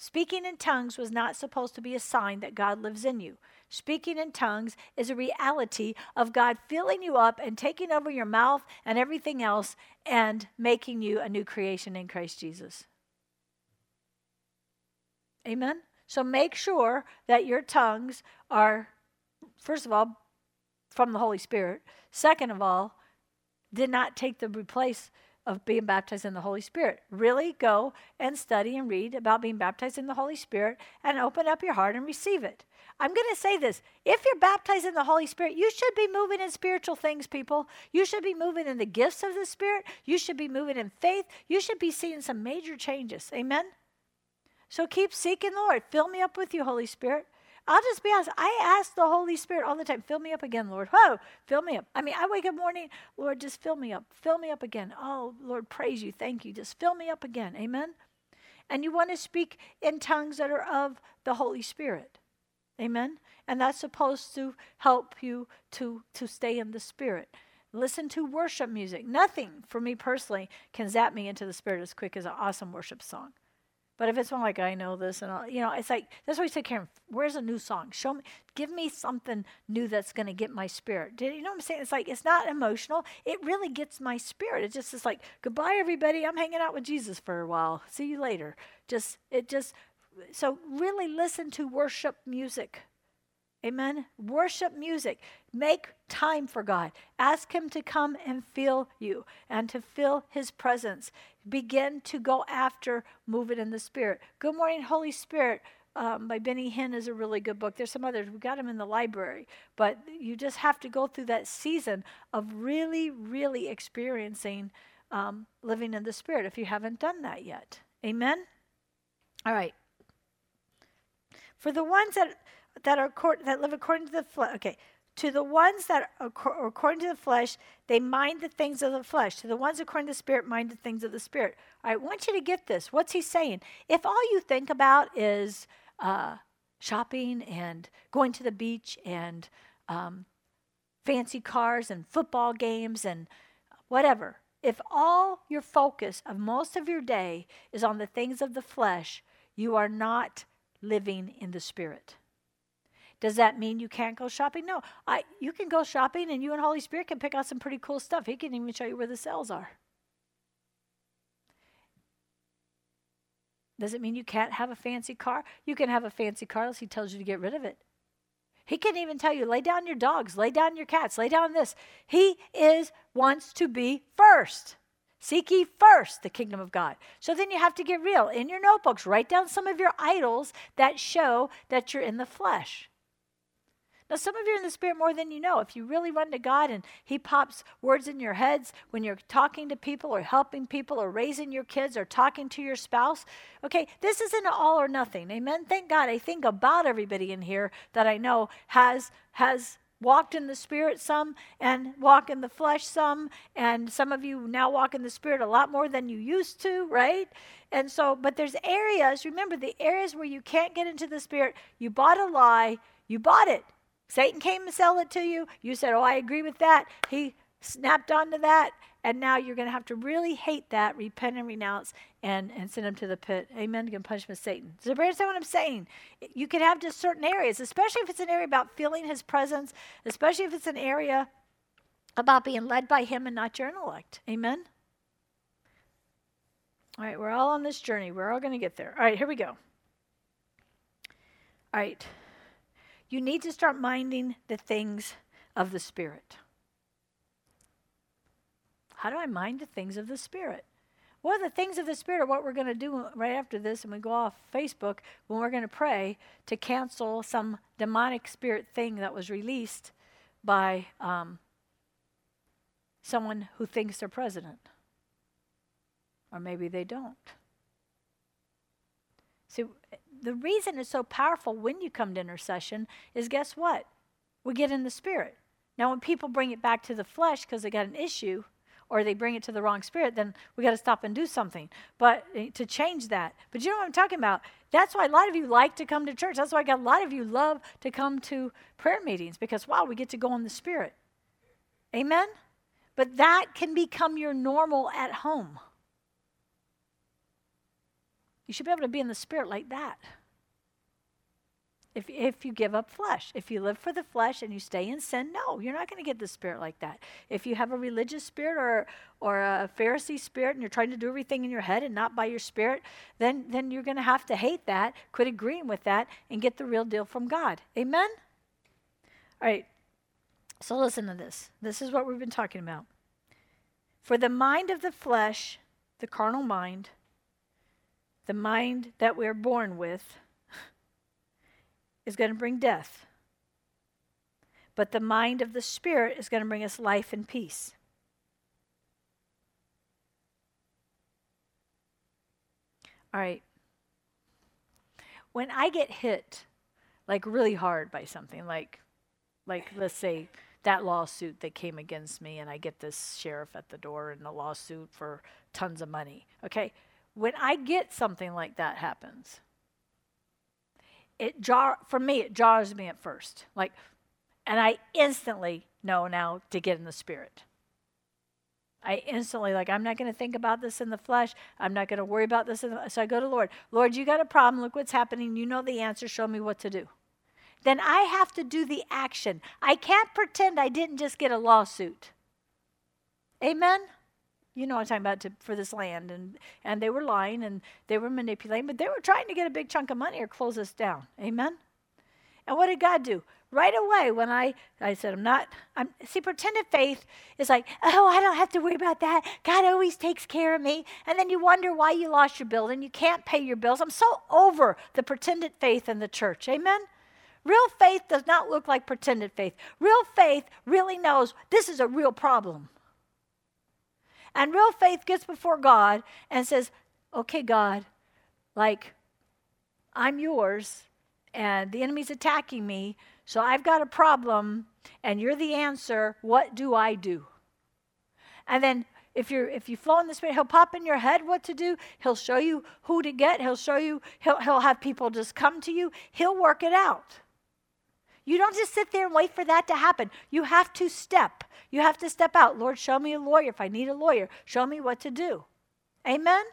Speaking in tongues was not supposed to be a sign that God lives in you. Speaking in tongues is a reality of God filling you up and taking over your mouth and everything else and making you a new creation in Christ Jesus. Amen? So make sure that your tongues are, first of all, from the Holy Spirit. Second of all, did not take the replace of being baptized in the Holy Spirit. Really go and study and read about being baptized in the Holy Spirit and open up your heart and receive it. I'm going to say this. If you're baptized in the Holy Spirit, you should be moving in spiritual things, people. You should be moving in the gifts of the Spirit. You should be moving in faith. You should be seeing some major changes. Amen? So keep seeking the Lord. Fill me up with you, Holy Spirit. I'll just be honest. I ask the Holy Spirit all the time, fill me up again, Lord. Whoa, fill me up. I mean, I wake up morning, Lord, just fill me up. Fill me up again. Oh, Lord, praise you. Thank you. Just fill me up again. Amen. And you want to speak in tongues that are of the Holy Spirit. Amen. And that's supposed to help you to, to stay in the Spirit. Listen to worship music. Nothing for me personally can zap me into the Spirit as quick as an awesome worship song. But if it's one like I know this and all, you know, it's like that's why we say, Karen, where's a new song? Show me, give me something new that's going to get my spirit. Did you know what I'm saying? It's like it's not emotional. It really gets my spirit. It just is like goodbye, everybody. I'm hanging out with Jesus for a while. See you later. Just it just so really listen to worship music. Amen. Worship music. Make time for God. Ask Him to come and fill you and to fill His presence. Begin to go after moving in the Spirit. Good Morning, Holy Spirit um, by Benny Hinn is a really good book. There's some others. We got them in the library. But you just have to go through that season of really, really experiencing um, living in the Spirit if you haven't done that yet. Amen? All right. For the ones that that are that live according to the flesh. Okay, to the ones that according to the flesh, they mind the things of the flesh. To the ones according to the spirit, mind the things of the spirit. I want you to get this. What's he saying? If all you think about is uh, shopping and going to the beach and um, fancy cars and football games and whatever, if all your focus of most of your day is on the things of the flesh, you are not living in the spirit. Does that mean you can't go shopping? No. I, you can go shopping and you and Holy Spirit can pick out some pretty cool stuff. He can even show you where the sales are. Does it mean you can't have a fancy car? You can have a fancy car unless he tells you to get rid of it. He can even tell you, lay down your dogs, lay down your cats, lay down this. He is wants to be first. Seek ye first the kingdom of God. So then you have to get real. In your notebooks, write down some of your idols that show that you're in the flesh. Now, some of you are in the Spirit more than you know. If you really run to God and He pops words in your heads when you're talking to people or helping people or raising your kids or talking to your spouse, okay, this isn't all or nothing. Amen. Thank God. I think about everybody in here that I know has has walked in the spirit some and walk in the flesh some and some of you now walk in the spirit a lot more than you used to right and so but there's areas remember the areas where you can't get into the spirit you bought a lie you bought it Satan came to sell it to you. You said, Oh, I agree with that. He snapped onto that. And now you're going to have to really hate that, repent and renounce, and, and send him to the pit. Amen. You can punishment Satan. Does everybody understand what I'm saying? You can have just certain areas, especially if it's an area about feeling his presence, especially if it's an area about being led by him and not your intellect. Amen. All right, we're all on this journey. We're all going to get there. All right, here we go. All right. You need to start minding the things of the Spirit. How do I mind the things of the Spirit? Well, the things of the Spirit are what we're going to do right after this, and we go off Facebook when we're going to pray to cancel some demonic spirit thing that was released by um, someone who thinks they're president. Or maybe they don't. See, the reason it's so powerful when you come to intercession is guess what? We get in the spirit. Now, when people bring it back to the flesh because they got an issue or they bring it to the wrong spirit, then we got to stop and do something. But eh, to change that. But you know what I'm talking about? That's why a lot of you like to come to church. That's why I got a lot of you love to come to prayer meetings because, wow, we get to go in the spirit. Amen? But that can become your normal at home. You should be able to be in the spirit like that. If, if you give up flesh, if you live for the flesh and you stay in sin, no, you're not going to get the spirit like that. If you have a religious spirit or, or a Pharisee spirit and you're trying to do everything in your head and not by your spirit, then, then you're going to have to hate that, quit agreeing with that, and get the real deal from God. Amen? All right, so listen to this. This is what we've been talking about. For the mind of the flesh, the carnal mind, the mind that we're born with, is going to bring death. But the mind of the Spirit is going to bring us life and peace. All right. When I get hit, like really hard by something, like, like let's say that lawsuit that came against me, and I get this sheriff at the door and a lawsuit for tons of money. Okay, when I get something like that happens, it jar for me it jars me at first. Like and i instantly know now to get in the spirit. I instantly like i'm not going to think about this in the flesh. I'm not going to worry about this so i go to lord. Lord you got a problem. Look what's happening. You know the answer. Show me what to do. Then i have to do the action. I can't pretend i didn't just get a lawsuit. Amen you know what I'm talking about to, for this land. And, and they were lying and they were manipulating, but they were trying to get a big chunk of money or close us down. Amen? And what did God do? Right away, when I, I said, I'm not, I'm, see, pretended faith is like, oh, I don't have to worry about that. God always takes care of me. And then you wonder why you lost your building. You can't pay your bills. I'm so over the pretended faith in the church. Amen? Real faith does not look like pretended faith. Real faith really knows this is a real problem. And real faith gets before God and says, okay, God, like, I'm yours and the enemy's attacking me, so I've got a problem and you're the answer. What do I do? And then if you're if you flow in the spirit, he'll pop in your head what to do. He'll show you who to get. He'll show you, he'll he'll have people just come to you. He'll work it out. You don't just sit there and wait for that to happen. You have to step. You have to step out. Lord, show me a lawyer if I need a lawyer. Show me what to do. Amen?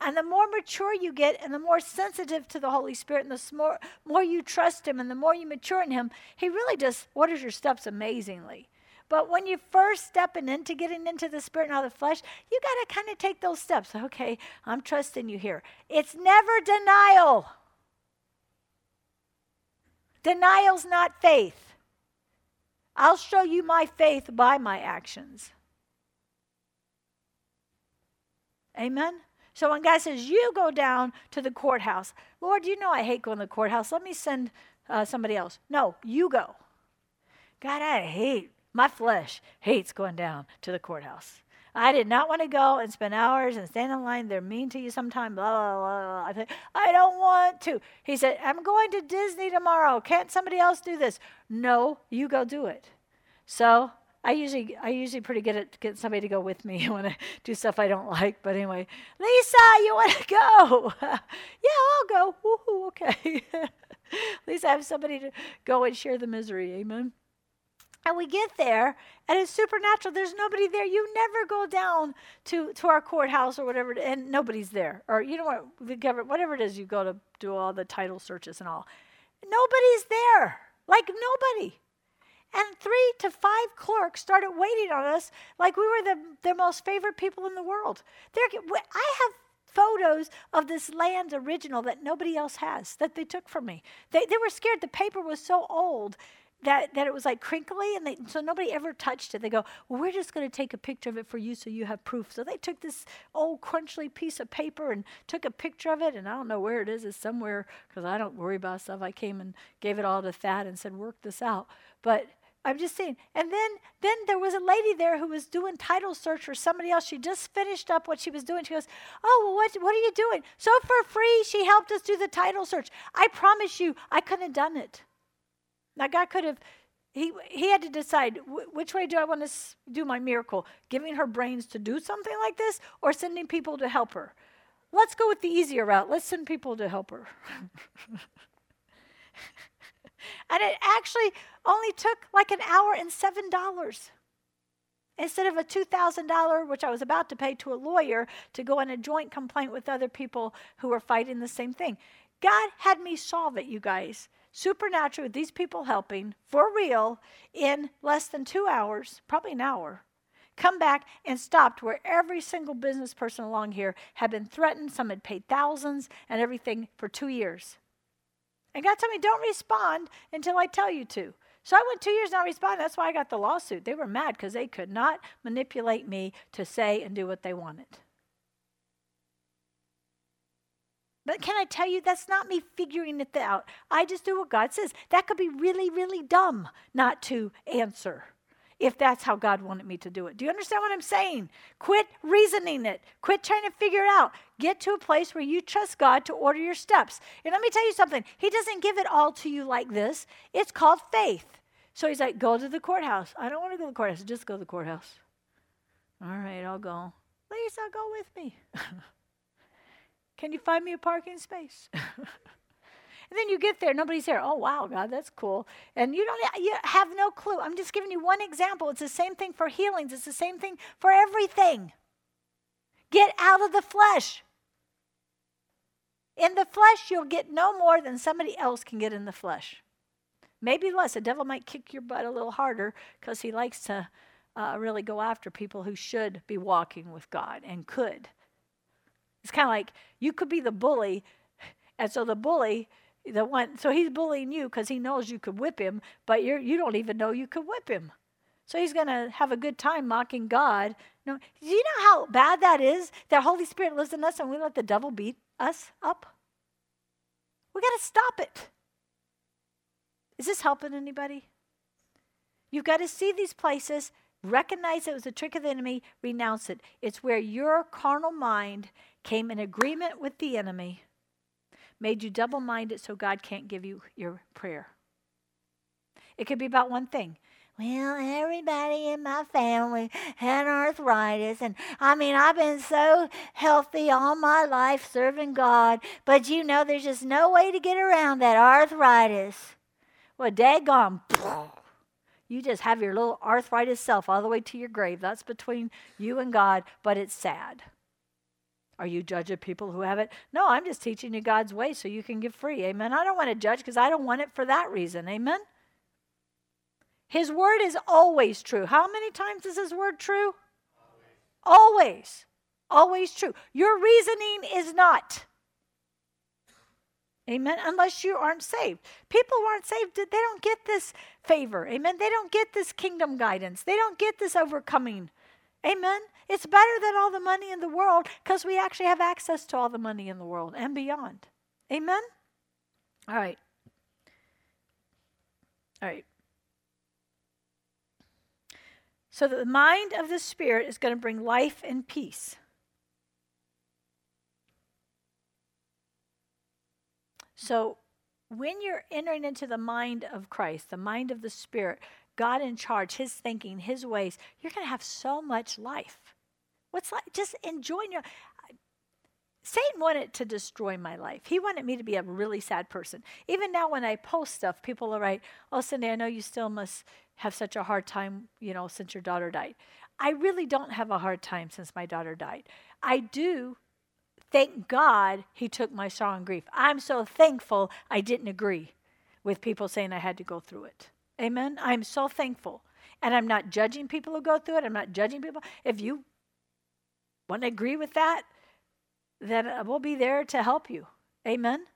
And the more mature you get and the more sensitive to the Holy Spirit and the more, more you trust Him and the more you mature in Him, He really just orders your steps amazingly. But when you're first stepping into getting into the spirit and out of the flesh, you got to kind of take those steps. Okay, I'm trusting you here. It's never denial. Denial's not faith. I'll show you my faith by my actions. Amen? So when God says, You go down to the courthouse, Lord, you know I hate going to the courthouse. Let me send uh, somebody else. No, you go. God, I hate, my flesh hates going down to the courthouse. I did not want to go and spend hours and stand in line. They're mean to you sometimes. Blah, blah, blah, blah. I said, I don't want to. He said, I'm going to Disney tomorrow. Can't somebody else do this? No, you go do it. So I usually I usually pretty good at getting somebody to go with me when I do stuff I don't like. But anyway, Lisa, you want to go? yeah, I'll go. Woohoo, okay. at least I have somebody to go and share the misery. Amen. And we get there, and it's supernatural. There's nobody there. You never go down to, to our courthouse or whatever, and nobody's there. Or you know what, the government, whatever it is, you go to do all the title searches and all. Nobody's there. Like nobody. And three to five clerks started waiting on us like we were the, their most favorite people in the world. They're, I have photos of this land original that nobody else has that they took from me. They, they were scared. The paper was so old that, that it was like crinkly and they, so nobody ever touched it. They go, well, we're just going to take a picture of it for you so you have proof. So they took this old crunchly piece of paper and took a picture of it. And I don't know where it is. It's somewhere because I don't worry about stuff. I came and gave it all to Thad and said, work this out. But I'm just saying. And then, then there was a lady there who was doing title search for somebody else. She just finished up what she was doing. She goes, "Oh, well, what what are you doing?" So for free, she helped us do the title search. I promise you, I couldn't have done it. Now, God could have, he, he had to decide which way do I want to do my miracle? Giving her brains to do something like this or sending people to help her? Let's go with the easier route. Let's send people to help her. and it actually only took like an hour and $7. instead of a $2,000, which I was about to pay to a lawyer to go on a joint complaint with other people who were fighting the same thing. God had me solve it, you guys. Supernaturally, with these people helping for real in less than two hours, probably an hour. Come back and stopped where every single business person along here had been threatened. Some had paid thousands and everything for two years. And God told me, don't respond until I tell you to. So I went two years not responding. That's why I got the lawsuit. They were mad because they could not manipulate me to say and do what they wanted. But can I tell you, that's not me figuring it out. I just do what God says. That could be really, really dumb not to answer if that's how God wanted me to do it. Do you understand what I'm saying? Quit reasoning it. Quit trying to figure it out. Get to a place where you trust God to order your steps. And let me tell you something He doesn't give it all to you like this, it's called faith. So He's like, go to the courthouse. I don't want to go to the courthouse. Just go to the courthouse. All right, I'll go. Lisa, go with me. Can you find me a parking space? And then you get there, nobody's there. Oh, wow, God, that's cool. And you don't you have no clue. I'm just giving you one example. It's the same thing for healings, it's the same thing for everything. Get out of the flesh. In the flesh, you'll get no more than somebody else can get in the flesh. Maybe less. The devil might kick your butt a little harder because he likes to uh, really go after people who should be walking with God and could. It's kind of like you could be the bully, and so the bully the one so he's bullying you because he knows you could whip him but you're you don't even know you could whip him. So he's going to have a good time mocking god. No do you know how bad that is? That holy spirit lives in us and we let the devil beat us up? We got to stop it. Is this helping anybody? You've got to see these places recognize it was a trick of the enemy renounce it. It's where your carnal mind came in agreement with the enemy made you double minded so God can't give you your prayer. It could be about one thing. Well, everybody in my family had arthritis. And I mean, I've been so healthy all my life serving God. But you know, there's just no way to get around that arthritis. Well, daggone. You just have your little arthritis self all the way to your grave. That's between you and God, but it's sad. Are you judging people who have it? No, I'm just teaching you God's way so you can get free. Amen. I don't want to judge because I don't want it for that reason. Amen. His word is always true. How many times is his word true? Always. Always, always true. Your reasoning is not. Amen. Unless you aren't saved. People who aren't saved, they don't get this favor. Amen. They don't get this kingdom guidance. They don't get this overcoming. Amen. It's better than all the money in the world because we actually have access to all the money in the world and beyond. Amen? All right. All right. So the mind of the Spirit is going to bring life and peace. So when you're entering into the mind of Christ, the mind of the Spirit, God in charge, His thinking, His ways, you're going to have so much life. What's like just enjoying your Satan wanted to destroy my life. He wanted me to be a really sad person. Even now, when I post stuff, people will write, Oh, Cindy, I know you still must have such a hard time, you know, since your daughter died. I really don't have a hard time since my daughter died. I do thank God he took my sorrow and grief. I'm so thankful I didn't agree with people saying I had to go through it. Amen. I'm so thankful. And I'm not judging people who go through it. I'm not judging people. If you want to agree with that, then uh, we'll be there to help you. Amen.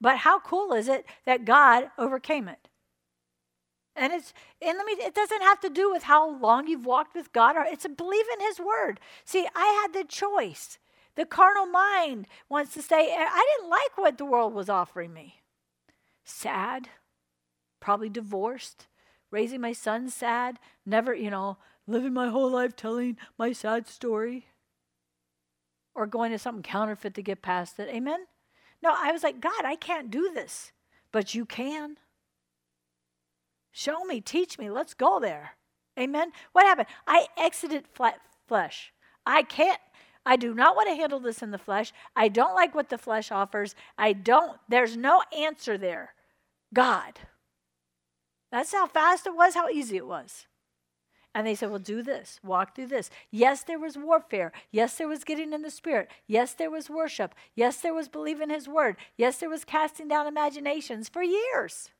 But how cool is it that God overcame it? And it's and let me it doesn't have to do with how long you've walked with God or it's a believe in his word. See, I had the choice. The carnal mind wants to say, eh, I didn't like what the world was offering me. Sad, probably divorced, raising my son sad, never, you know, living my whole life telling my sad story or going to something counterfeit to get past it. Amen? No, I was like, God, I can't do this, but you can. Show me, teach me, let's go there. Amen? What happened? I exited flat flesh. I can't, I do not want to handle this in the flesh. I don't like what the flesh offers. I don't, there's no answer there. God. That's how fast it was, how easy it was. And they said, Well, do this, walk through this. Yes, there was warfare. Yes, there was getting in the spirit. Yes, there was worship. Yes, there was believing his word. Yes, there was casting down imaginations for years.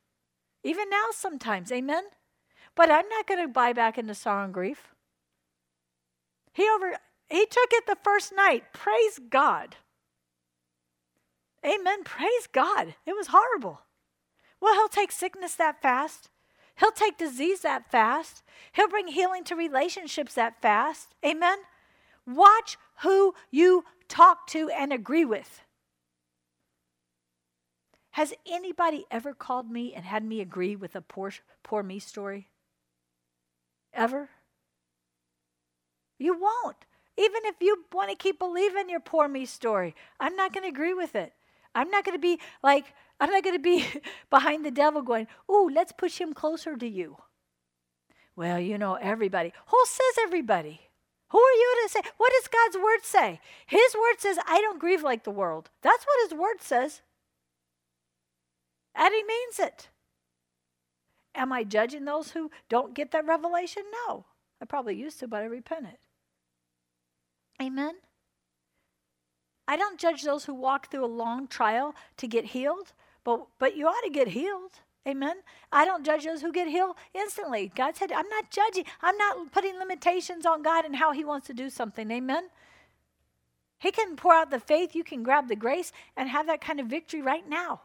Even now, sometimes. Amen? But I'm not going to buy back into sorrow and grief. He over he took it the first night. Praise God. Amen. Praise God. It was horrible. Well, he'll take sickness that fast. He'll take disease that fast. He'll bring healing to relationships that fast. Amen. Watch who you talk to and agree with. Has anybody ever called me and had me agree with a poor, poor me story? Ever? You won't. Even if you want to keep believing your poor me story, I'm not going to agree with it. I'm not going to be like, I'm not going to be behind the devil going, Ooh, let's push him closer to you. Well, you know, everybody. Who says everybody? Who are you to say? What does God's word say? His word says, I don't grieve like the world. That's what his word says. And he means it. Am I judging those who don't get that revelation? No. I probably used to, but I repented. Amen. I don't judge those who walk through a long trial to get healed, but but you ought to get healed. Amen. I don't judge those who get healed instantly. God said, I'm not judging. I'm not putting limitations on God and how He wants to do something. Amen. He can pour out the faith. You can grab the grace and have that kind of victory right now.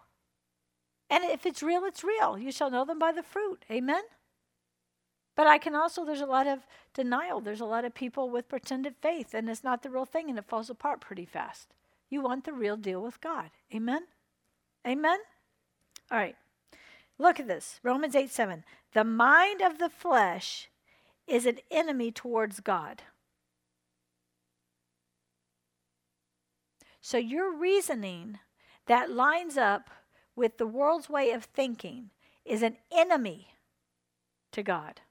And if it's real, it's real. You shall know them by the fruit. Amen. But I can also, there's a lot of denial. There's a lot of people with pretended faith, and it's not the real thing, and it falls apart pretty fast. You want the real deal with God. Amen? Amen? All right. Look at this Romans 8 7. The mind of the flesh is an enemy towards God. So your reasoning that lines up with the world's way of thinking is an enemy to God.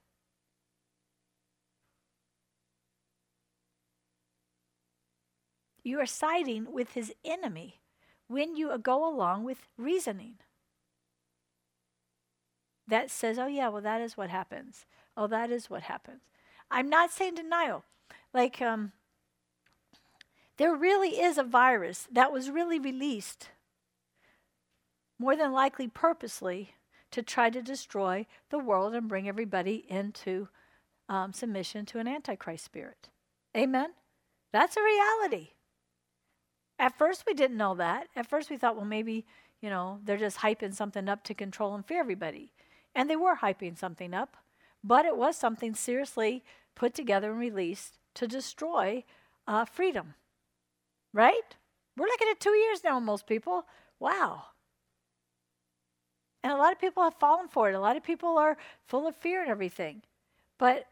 You are siding with his enemy when you go along with reasoning. That says, oh, yeah, well, that is what happens. Oh, that is what happens. I'm not saying denial. Like, um, there really is a virus that was really released, more than likely purposely, to try to destroy the world and bring everybody into um, submission to an antichrist spirit. Amen? That's a reality. At first, we didn't know that. At first, we thought, well, maybe, you know, they're just hyping something up to control and fear everybody. And they were hyping something up, but it was something seriously put together and released to destroy uh, freedom. Right? We're looking at two years now, most people. Wow. And a lot of people have fallen for it. A lot of people are full of fear and everything. But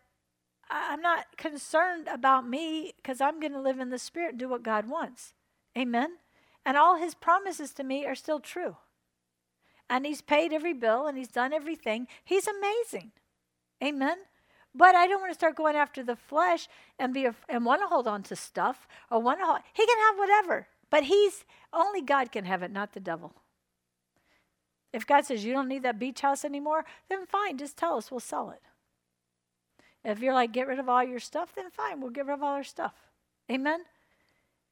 I'm not concerned about me because I'm going to live in the Spirit and do what God wants. Amen. And all his promises to me are still true. And he's paid every bill and he's done everything. He's amazing. Amen. But I don't want to start going after the flesh and be a, and want to hold on to stuff or want to. Hold, he can have whatever, but he's only God can have it, not the devil. If God says you don't need that beach house anymore, then fine, just tell us, we'll sell it. If you're like, get rid of all your stuff, then fine, we'll get rid of all our stuff. Amen?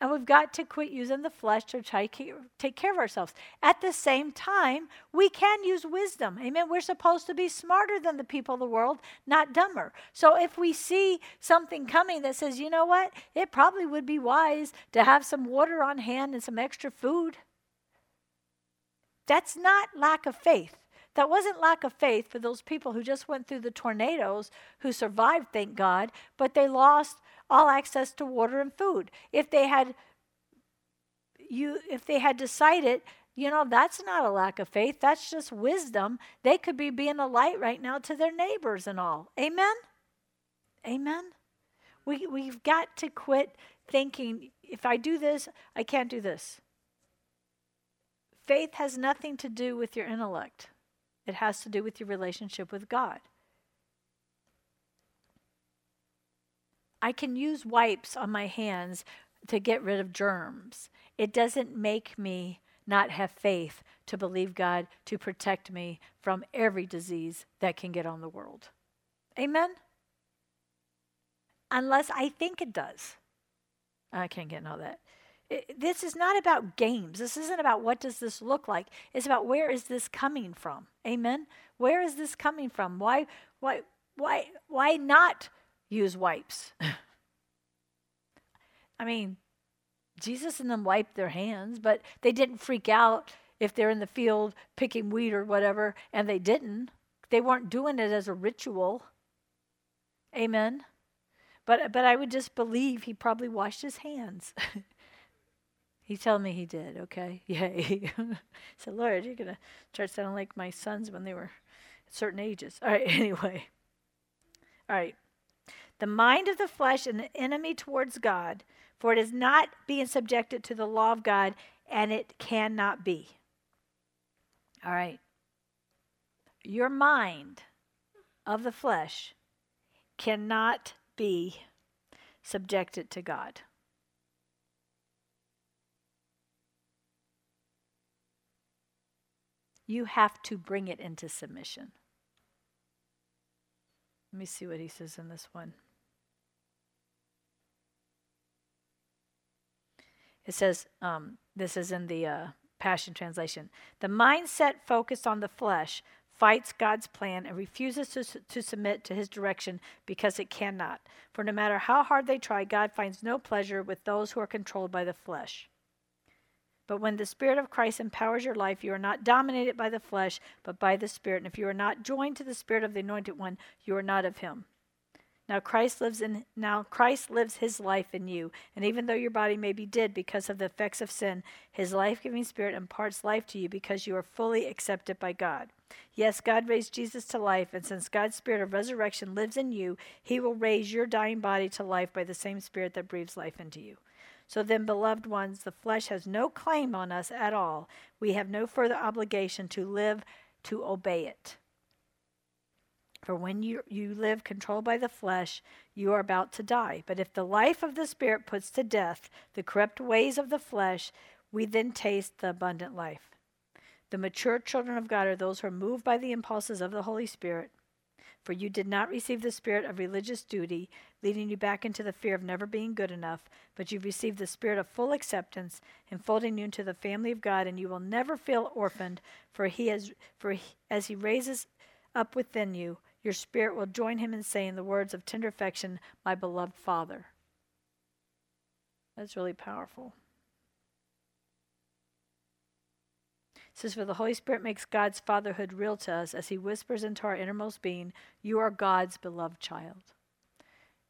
And we've got to quit using the flesh to try to take care of ourselves. At the same time, we can use wisdom. Amen. We're supposed to be smarter than the people of the world, not dumber. So if we see something coming that says, you know what, it probably would be wise to have some water on hand and some extra food, that's not lack of faith. That wasn't lack of faith for those people who just went through the tornadoes, who survived, thank God, but they lost all access to water and food. If they had you if they had decided, you know, that's not a lack of faith, that's just wisdom, they could be being a light right now to their neighbors and all. Amen. Amen. We we've got to quit thinking if I do this, I can't do this. Faith has nothing to do with your intellect. It has to do with your relationship with God. I can use wipes on my hands to get rid of germs. It doesn't make me not have faith to believe God to protect me from every disease that can get on the world. Amen? unless I think it does. I can't get into all that. It, this is not about games. This isn't about what does this look like. It's about where is this coming from. Amen. Where is this coming from? Why why why why not use wipes? I mean, Jesus and them wiped their hands, but they didn't freak out if they're in the field picking wheat or whatever, and they didn't. They weren't doing it as a ritual. Amen. But but I would just believe he probably washed his hands. he told me he did, okay? Yay. said, Lord, you're gonna start sounding like my sons when they were certain ages. All right, anyway. All right. The mind of the flesh is an enemy towards God for it is not being subjected to the law of God, and it cannot be. All right. Your mind of the flesh cannot be subjected to God. You have to bring it into submission. Let me see what he says in this one. It says, um, this is in the uh, Passion Translation. The mindset focused on the flesh fights God's plan and refuses to, to submit to his direction because it cannot. For no matter how hard they try, God finds no pleasure with those who are controlled by the flesh. But when the Spirit of Christ empowers your life, you are not dominated by the flesh, but by the Spirit. And if you are not joined to the Spirit of the Anointed One, you are not of Him. Now Christ lives in now Christ lives his life in you, and even though your body may be dead because of the effects of sin, his life-giving spirit imparts life to you because you are fully accepted by God. Yes, God raised Jesus to life, and since God's spirit of resurrection lives in you, he will raise your dying body to life by the same spirit that breathes life into you. So then, beloved ones, the flesh has no claim on us at all. We have no further obligation to live to obey it. For when you, you live controlled by the flesh, you are about to die. But if the life of the Spirit puts to death the corrupt ways of the flesh, we then taste the abundant life. The mature children of God are those who are moved by the impulses of the Holy Spirit. For you did not receive the spirit of religious duty, leading you back into the fear of never being good enough, but you've received the spirit of full acceptance, enfolding you into the family of God, and you will never feel orphaned, for he has for he, as he raises up within you your spirit will join him in saying the words of tender affection, My beloved Father. That's really powerful. It says, For the Holy Spirit makes God's fatherhood real to us as he whispers into our innermost being, You are God's beloved child.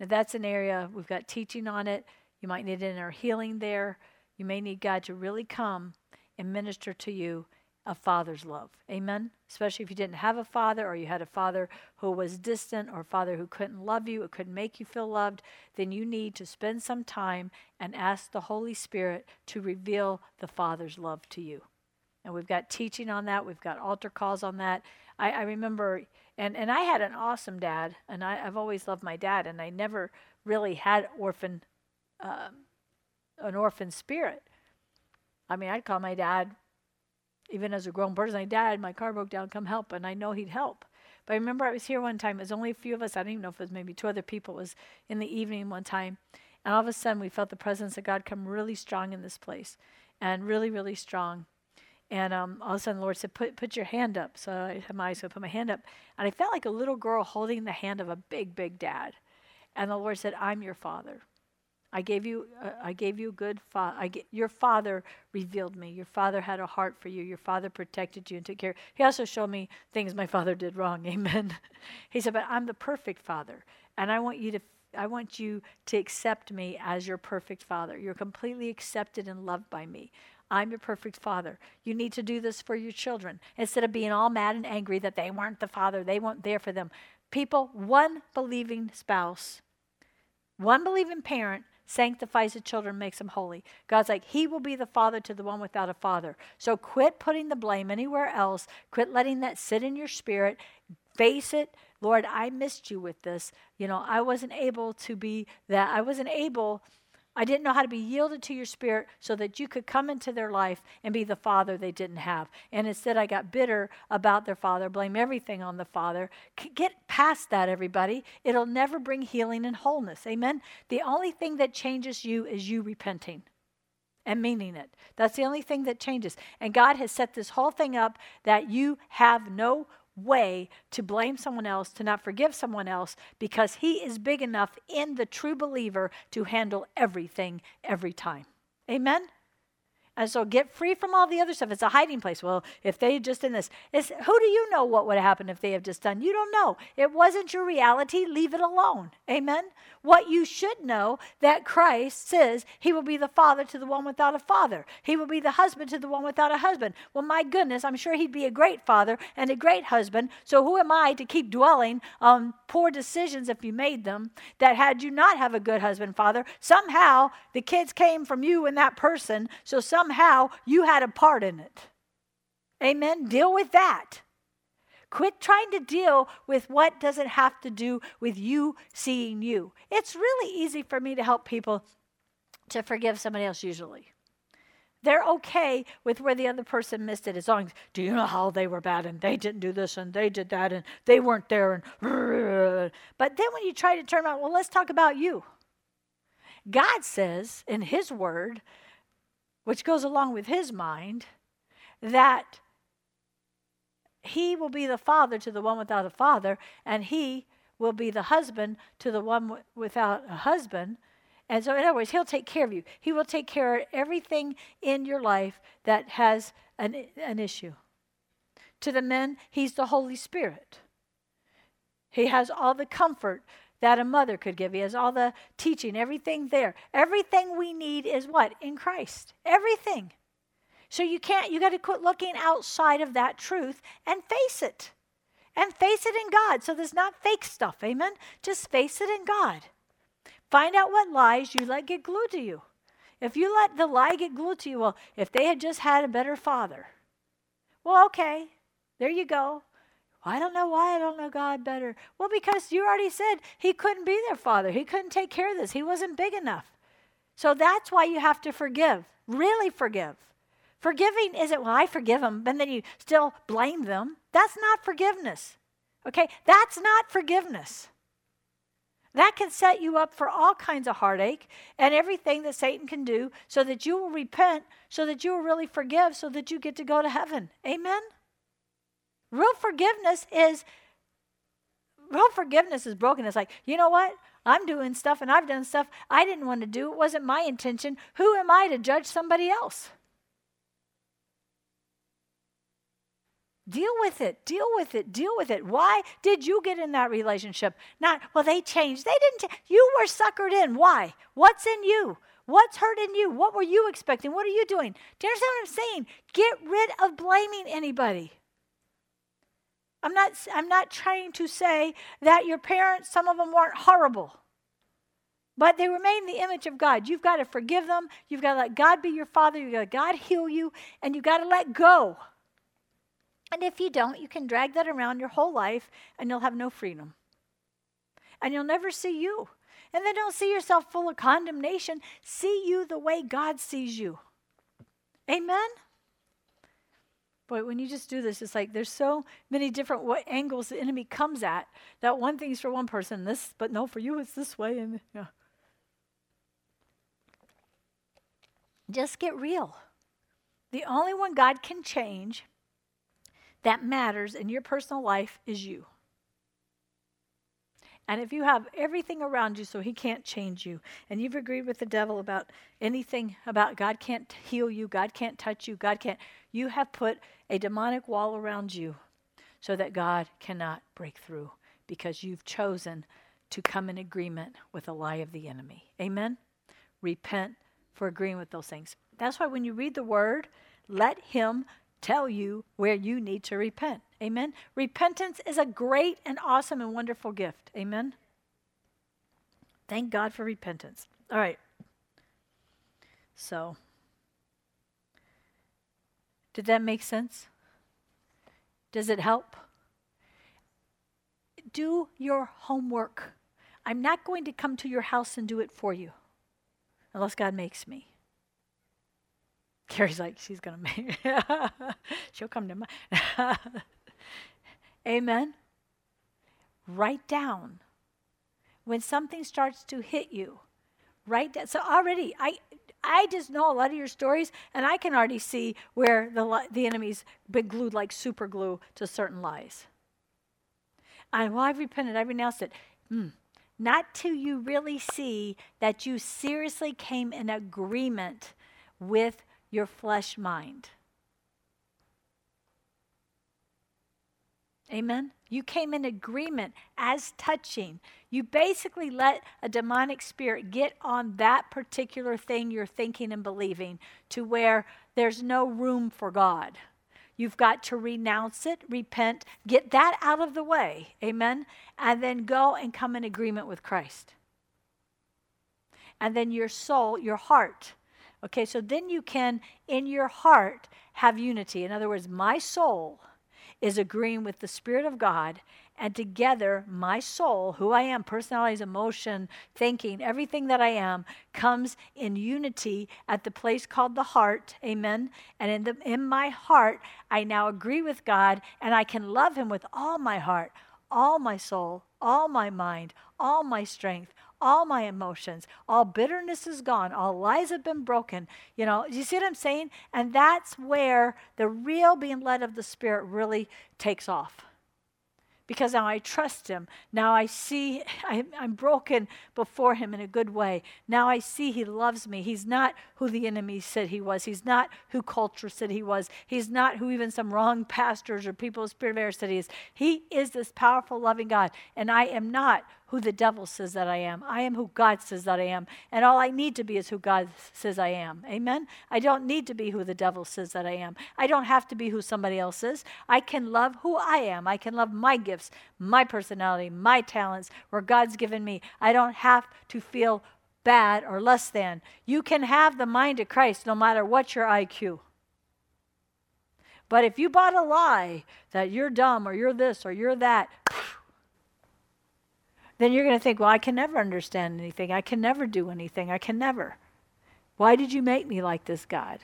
Now, that's an area we've got teaching on it. You might need inner healing there. You may need God to really come and minister to you a father's love. Amen? Especially if you didn't have a father or you had a father who was distant or a father who couldn't love you, or couldn't make you feel loved, then you need to spend some time and ask the Holy Spirit to reveal the Father's love to you. And we've got teaching on that, we've got altar calls on that. I, I remember, and, and I had an awesome dad, and I, have always loved my dad, and I never really had orphan, uh, an orphan spirit. I mean, I'd call my dad even as a grown person, I dad, my car broke down, come help. And I know he'd help. But I remember I was here one time, it was only a few of us, I don't even know if it was maybe two other people, it was in the evening one time. And all of a sudden we felt the presence of God come really strong in this place. And really, really strong. And um, all of a sudden the Lord said, put, put your hand up. So I had my eyes, so I put my hand up. And I felt like a little girl holding the hand of a big, big dad. And the Lord said, I'm your father. I gave you, uh, I gave you good father. Your father revealed me. Your father had a heart for you. Your father protected you and took care. He also showed me things my father did wrong. Amen. he said, "But I'm the perfect father, and I want you to, I want you to accept me as your perfect father. You're completely accepted and loved by me. I'm your perfect father. You need to do this for your children instead of being all mad and angry that they weren't the father. They weren't there for them. People, one believing spouse, one believing parent sanctifies the children, makes them holy. God's like, He will be the father to the one without a father. So quit putting the blame anywhere else. Quit letting that sit in your spirit. Face it. Lord, I missed you with this. You know, I wasn't able to be that. I wasn't able I didn't know how to be yielded to your spirit so that you could come into their life and be the father they didn't have. And instead, I got bitter about their father, blame everything on the father. Get past that, everybody. It'll never bring healing and wholeness. Amen? The only thing that changes you is you repenting and meaning it. That's the only thing that changes. And God has set this whole thing up that you have no way to blame someone else, to not forgive someone else, because He is big enough in the true believer to handle everything every time. Amen? And so get free from all the other stuff. It's a hiding place. Well, if they had just done this, it's, who do you know what would have happened if they have just done? You don't know. It wasn't your reality. Leave it alone. Amen. What you should know that Christ says he will be the father to the one without a father. He will be the husband to the one without a husband. Well, my goodness, I'm sure he'd be a great father and a great husband. So who am I to keep dwelling on poor decisions if you made them that had you not have a good husband, father, somehow the kids came from you and that person. So somehow you had a part in it. Amen. Deal with that. Quit trying to deal with what doesn't have to do with you seeing you. It's really easy for me to help people to forgive somebody else, usually. They're okay with where the other person missed it as long as, do you know how they were bad and they didn't do this and they did that and they weren't there and, but then when you try to turn around, well, let's talk about you. God says in His Word, which goes along with His mind, that he will be the father to the one without a father, and he will be the husband to the one w- without a husband. And so, in other words, he'll take care of you. He will take care of everything in your life that has an, an issue. To the men, he's the Holy Spirit. He has all the comfort that a mother could give. He has all the teaching, everything there. Everything we need is what? In Christ. Everything. So you can't, you got to quit looking outside of that truth and face it. And face it in God. So there's not fake stuff. Amen. Just face it in God. Find out what lies you let get glued to you. If you let the lie get glued to you, well, if they had just had a better father, well, okay, there you go. I don't know why I don't know God better. Well, because you already said he couldn't be their father. He couldn't take care of this. He wasn't big enough. So that's why you have to forgive. Really forgive. Forgiving isn't, well, I forgive them, and then you still blame them. That's not forgiveness. Okay? That's not forgiveness. That can set you up for all kinds of heartache and everything that Satan can do so that you will repent, so that you will really forgive, so that you get to go to heaven. Amen? Real forgiveness is real forgiveness is broken. It's like, you know what? I'm doing stuff and I've done stuff I didn't want to do. It wasn't my intention. Who am I to judge somebody else? Deal with it. Deal with it. Deal with it. Why did you get in that relationship? Not, well, they changed. They didn't. you were suckered in. Why? What's in you? What's hurting you? What were you expecting? What are you doing? Do you understand what I'm saying? Get rid of blaming anybody. I'm not, I'm not trying to say that your parents, some of them weren't horrible, but they remain the image of God. You've got to forgive them. You've got to let God be your father. You've got to God heal you, and you've got to let go. And if you don't, you can drag that around your whole life and you'll have no freedom. And you'll never see you. And then don't see yourself full of condemnation. See you the way God sees you. Amen? Boy, when you just do this, it's like there's so many different what angles the enemy comes at. That one thing's for one person, this, but no, for you it's this way. And yeah. Just get real. The only one God can change that matters in your personal life is you. And if you have everything around you so he can't change you, and you've agreed with the devil about anything about God can't heal you, God can't touch you, God can't, you have put a demonic wall around you so that God cannot break through because you've chosen to come in agreement with a lie of the enemy. Amen? Repent for agreeing with those things. That's why when you read the word, let him tell you where you need to repent. Amen. Repentance is a great and awesome and wonderful gift. Amen. Thank God for repentance. All right. So, did that make sense? Does it help? Do your homework. I'm not going to come to your house and do it for you. unless God makes me. Carrie's like, she's going to make She'll come to my. Amen. Write down. When something starts to hit you, write down. So already, I, I just know a lot of your stories, and I can already see where the, the enemy's been glued like super glue to certain lies. And well, I've repented, I've renounced it. Mm. Not till you really see that you seriously came in agreement with your flesh mind. Amen. You came in agreement as touching. You basically let a demonic spirit get on that particular thing you're thinking and believing to where there's no room for God. You've got to renounce it, repent, get that out of the way. Amen. And then go and come in agreement with Christ. And then your soul, your heart. Okay, so then you can, in your heart, have unity. In other words, my soul is agreeing with the Spirit of God and together, my soul, who I am, personalities, emotion, thinking, everything that I am, comes in unity at the place called the heart. Amen. And in, the, in my heart, I now agree with God and I can love Him with all my heart, all my soul, all my mind, all my strength, all my emotions. All bitterness is gone. All lies have been broken. You know, you see what I'm saying? And that's where the real being led of the Spirit really takes off because now I trust him. Now I see I, am broken before him in a good way. Now I see he loves me. He's not who the enemy said he was. He's not who culture said he was. He's not who even some wrong pastors or people of spirit said he is. He is this powerful, loving God. And I am not who the devil says that I am. I am who God says that I am. And all I need to be is who God says I am. Amen? I don't need to be who the devil says that I am. I don't have to be who somebody else is. I can love who I am. I can love my gifts, my personality, my talents, where God's given me. I don't have to feel bad or less than. You can have the mind of Christ no matter what your IQ. But if you bought a lie that you're dumb or you're this or you're that, then you're going to think, well, I can never understand anything. I can never do anything. I can never. Why did you make me like this, God?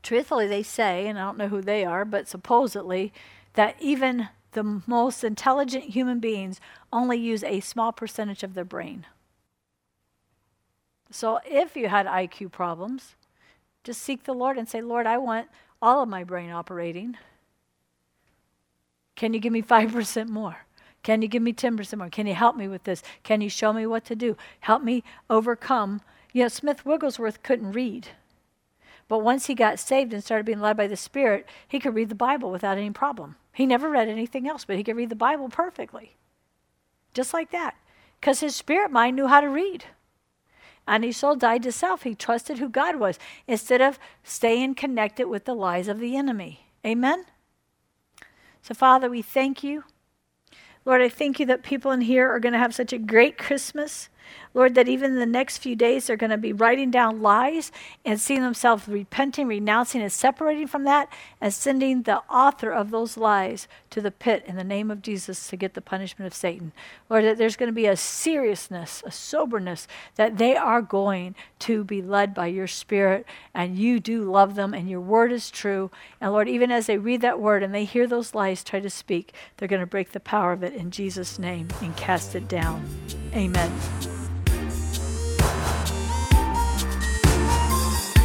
Truthfully, they say, and I don't know who they are, but supposedly, that even the most intelligent human beings only use a small percentage of their brain. So if you had IQ problems, just seek the Lord and say, Lord, I want all of my brain operating. Can you give me 5% more? Can you give me 10% more? Can you help me with this? Can you show me what to do? Help me overcome. You know, Smith Wigglesworth couldn't read. But once he got saved and started being led by the Spirit, he could read the Bible without any problem. He never read anything else, but he could read the Bible perfectly. Just like that. Because his spirit mind knew how to read. And he so died to self. He trusted who God was instead of staying connected with the lies of the enemy. Amen? So, Father, we thank you. Lord, I thank you that people in here are going to have such a great Christmas. Lord, that even in the next few days they're going to be writing down lies and seeing themselves repenting, renouncing, and separating from that, and sending the author of those lies to the pit in the name of Jesus to get the punishment of Satan. Lord, that there's going to be a seriousness, a soberness, that they are going to be led by your Spirit, and you do love them, and your word is true. And Lord, even as they read that word and they hear those lies try to speak, they're going to break the power of it in Jesus' name and cast it down. Amen.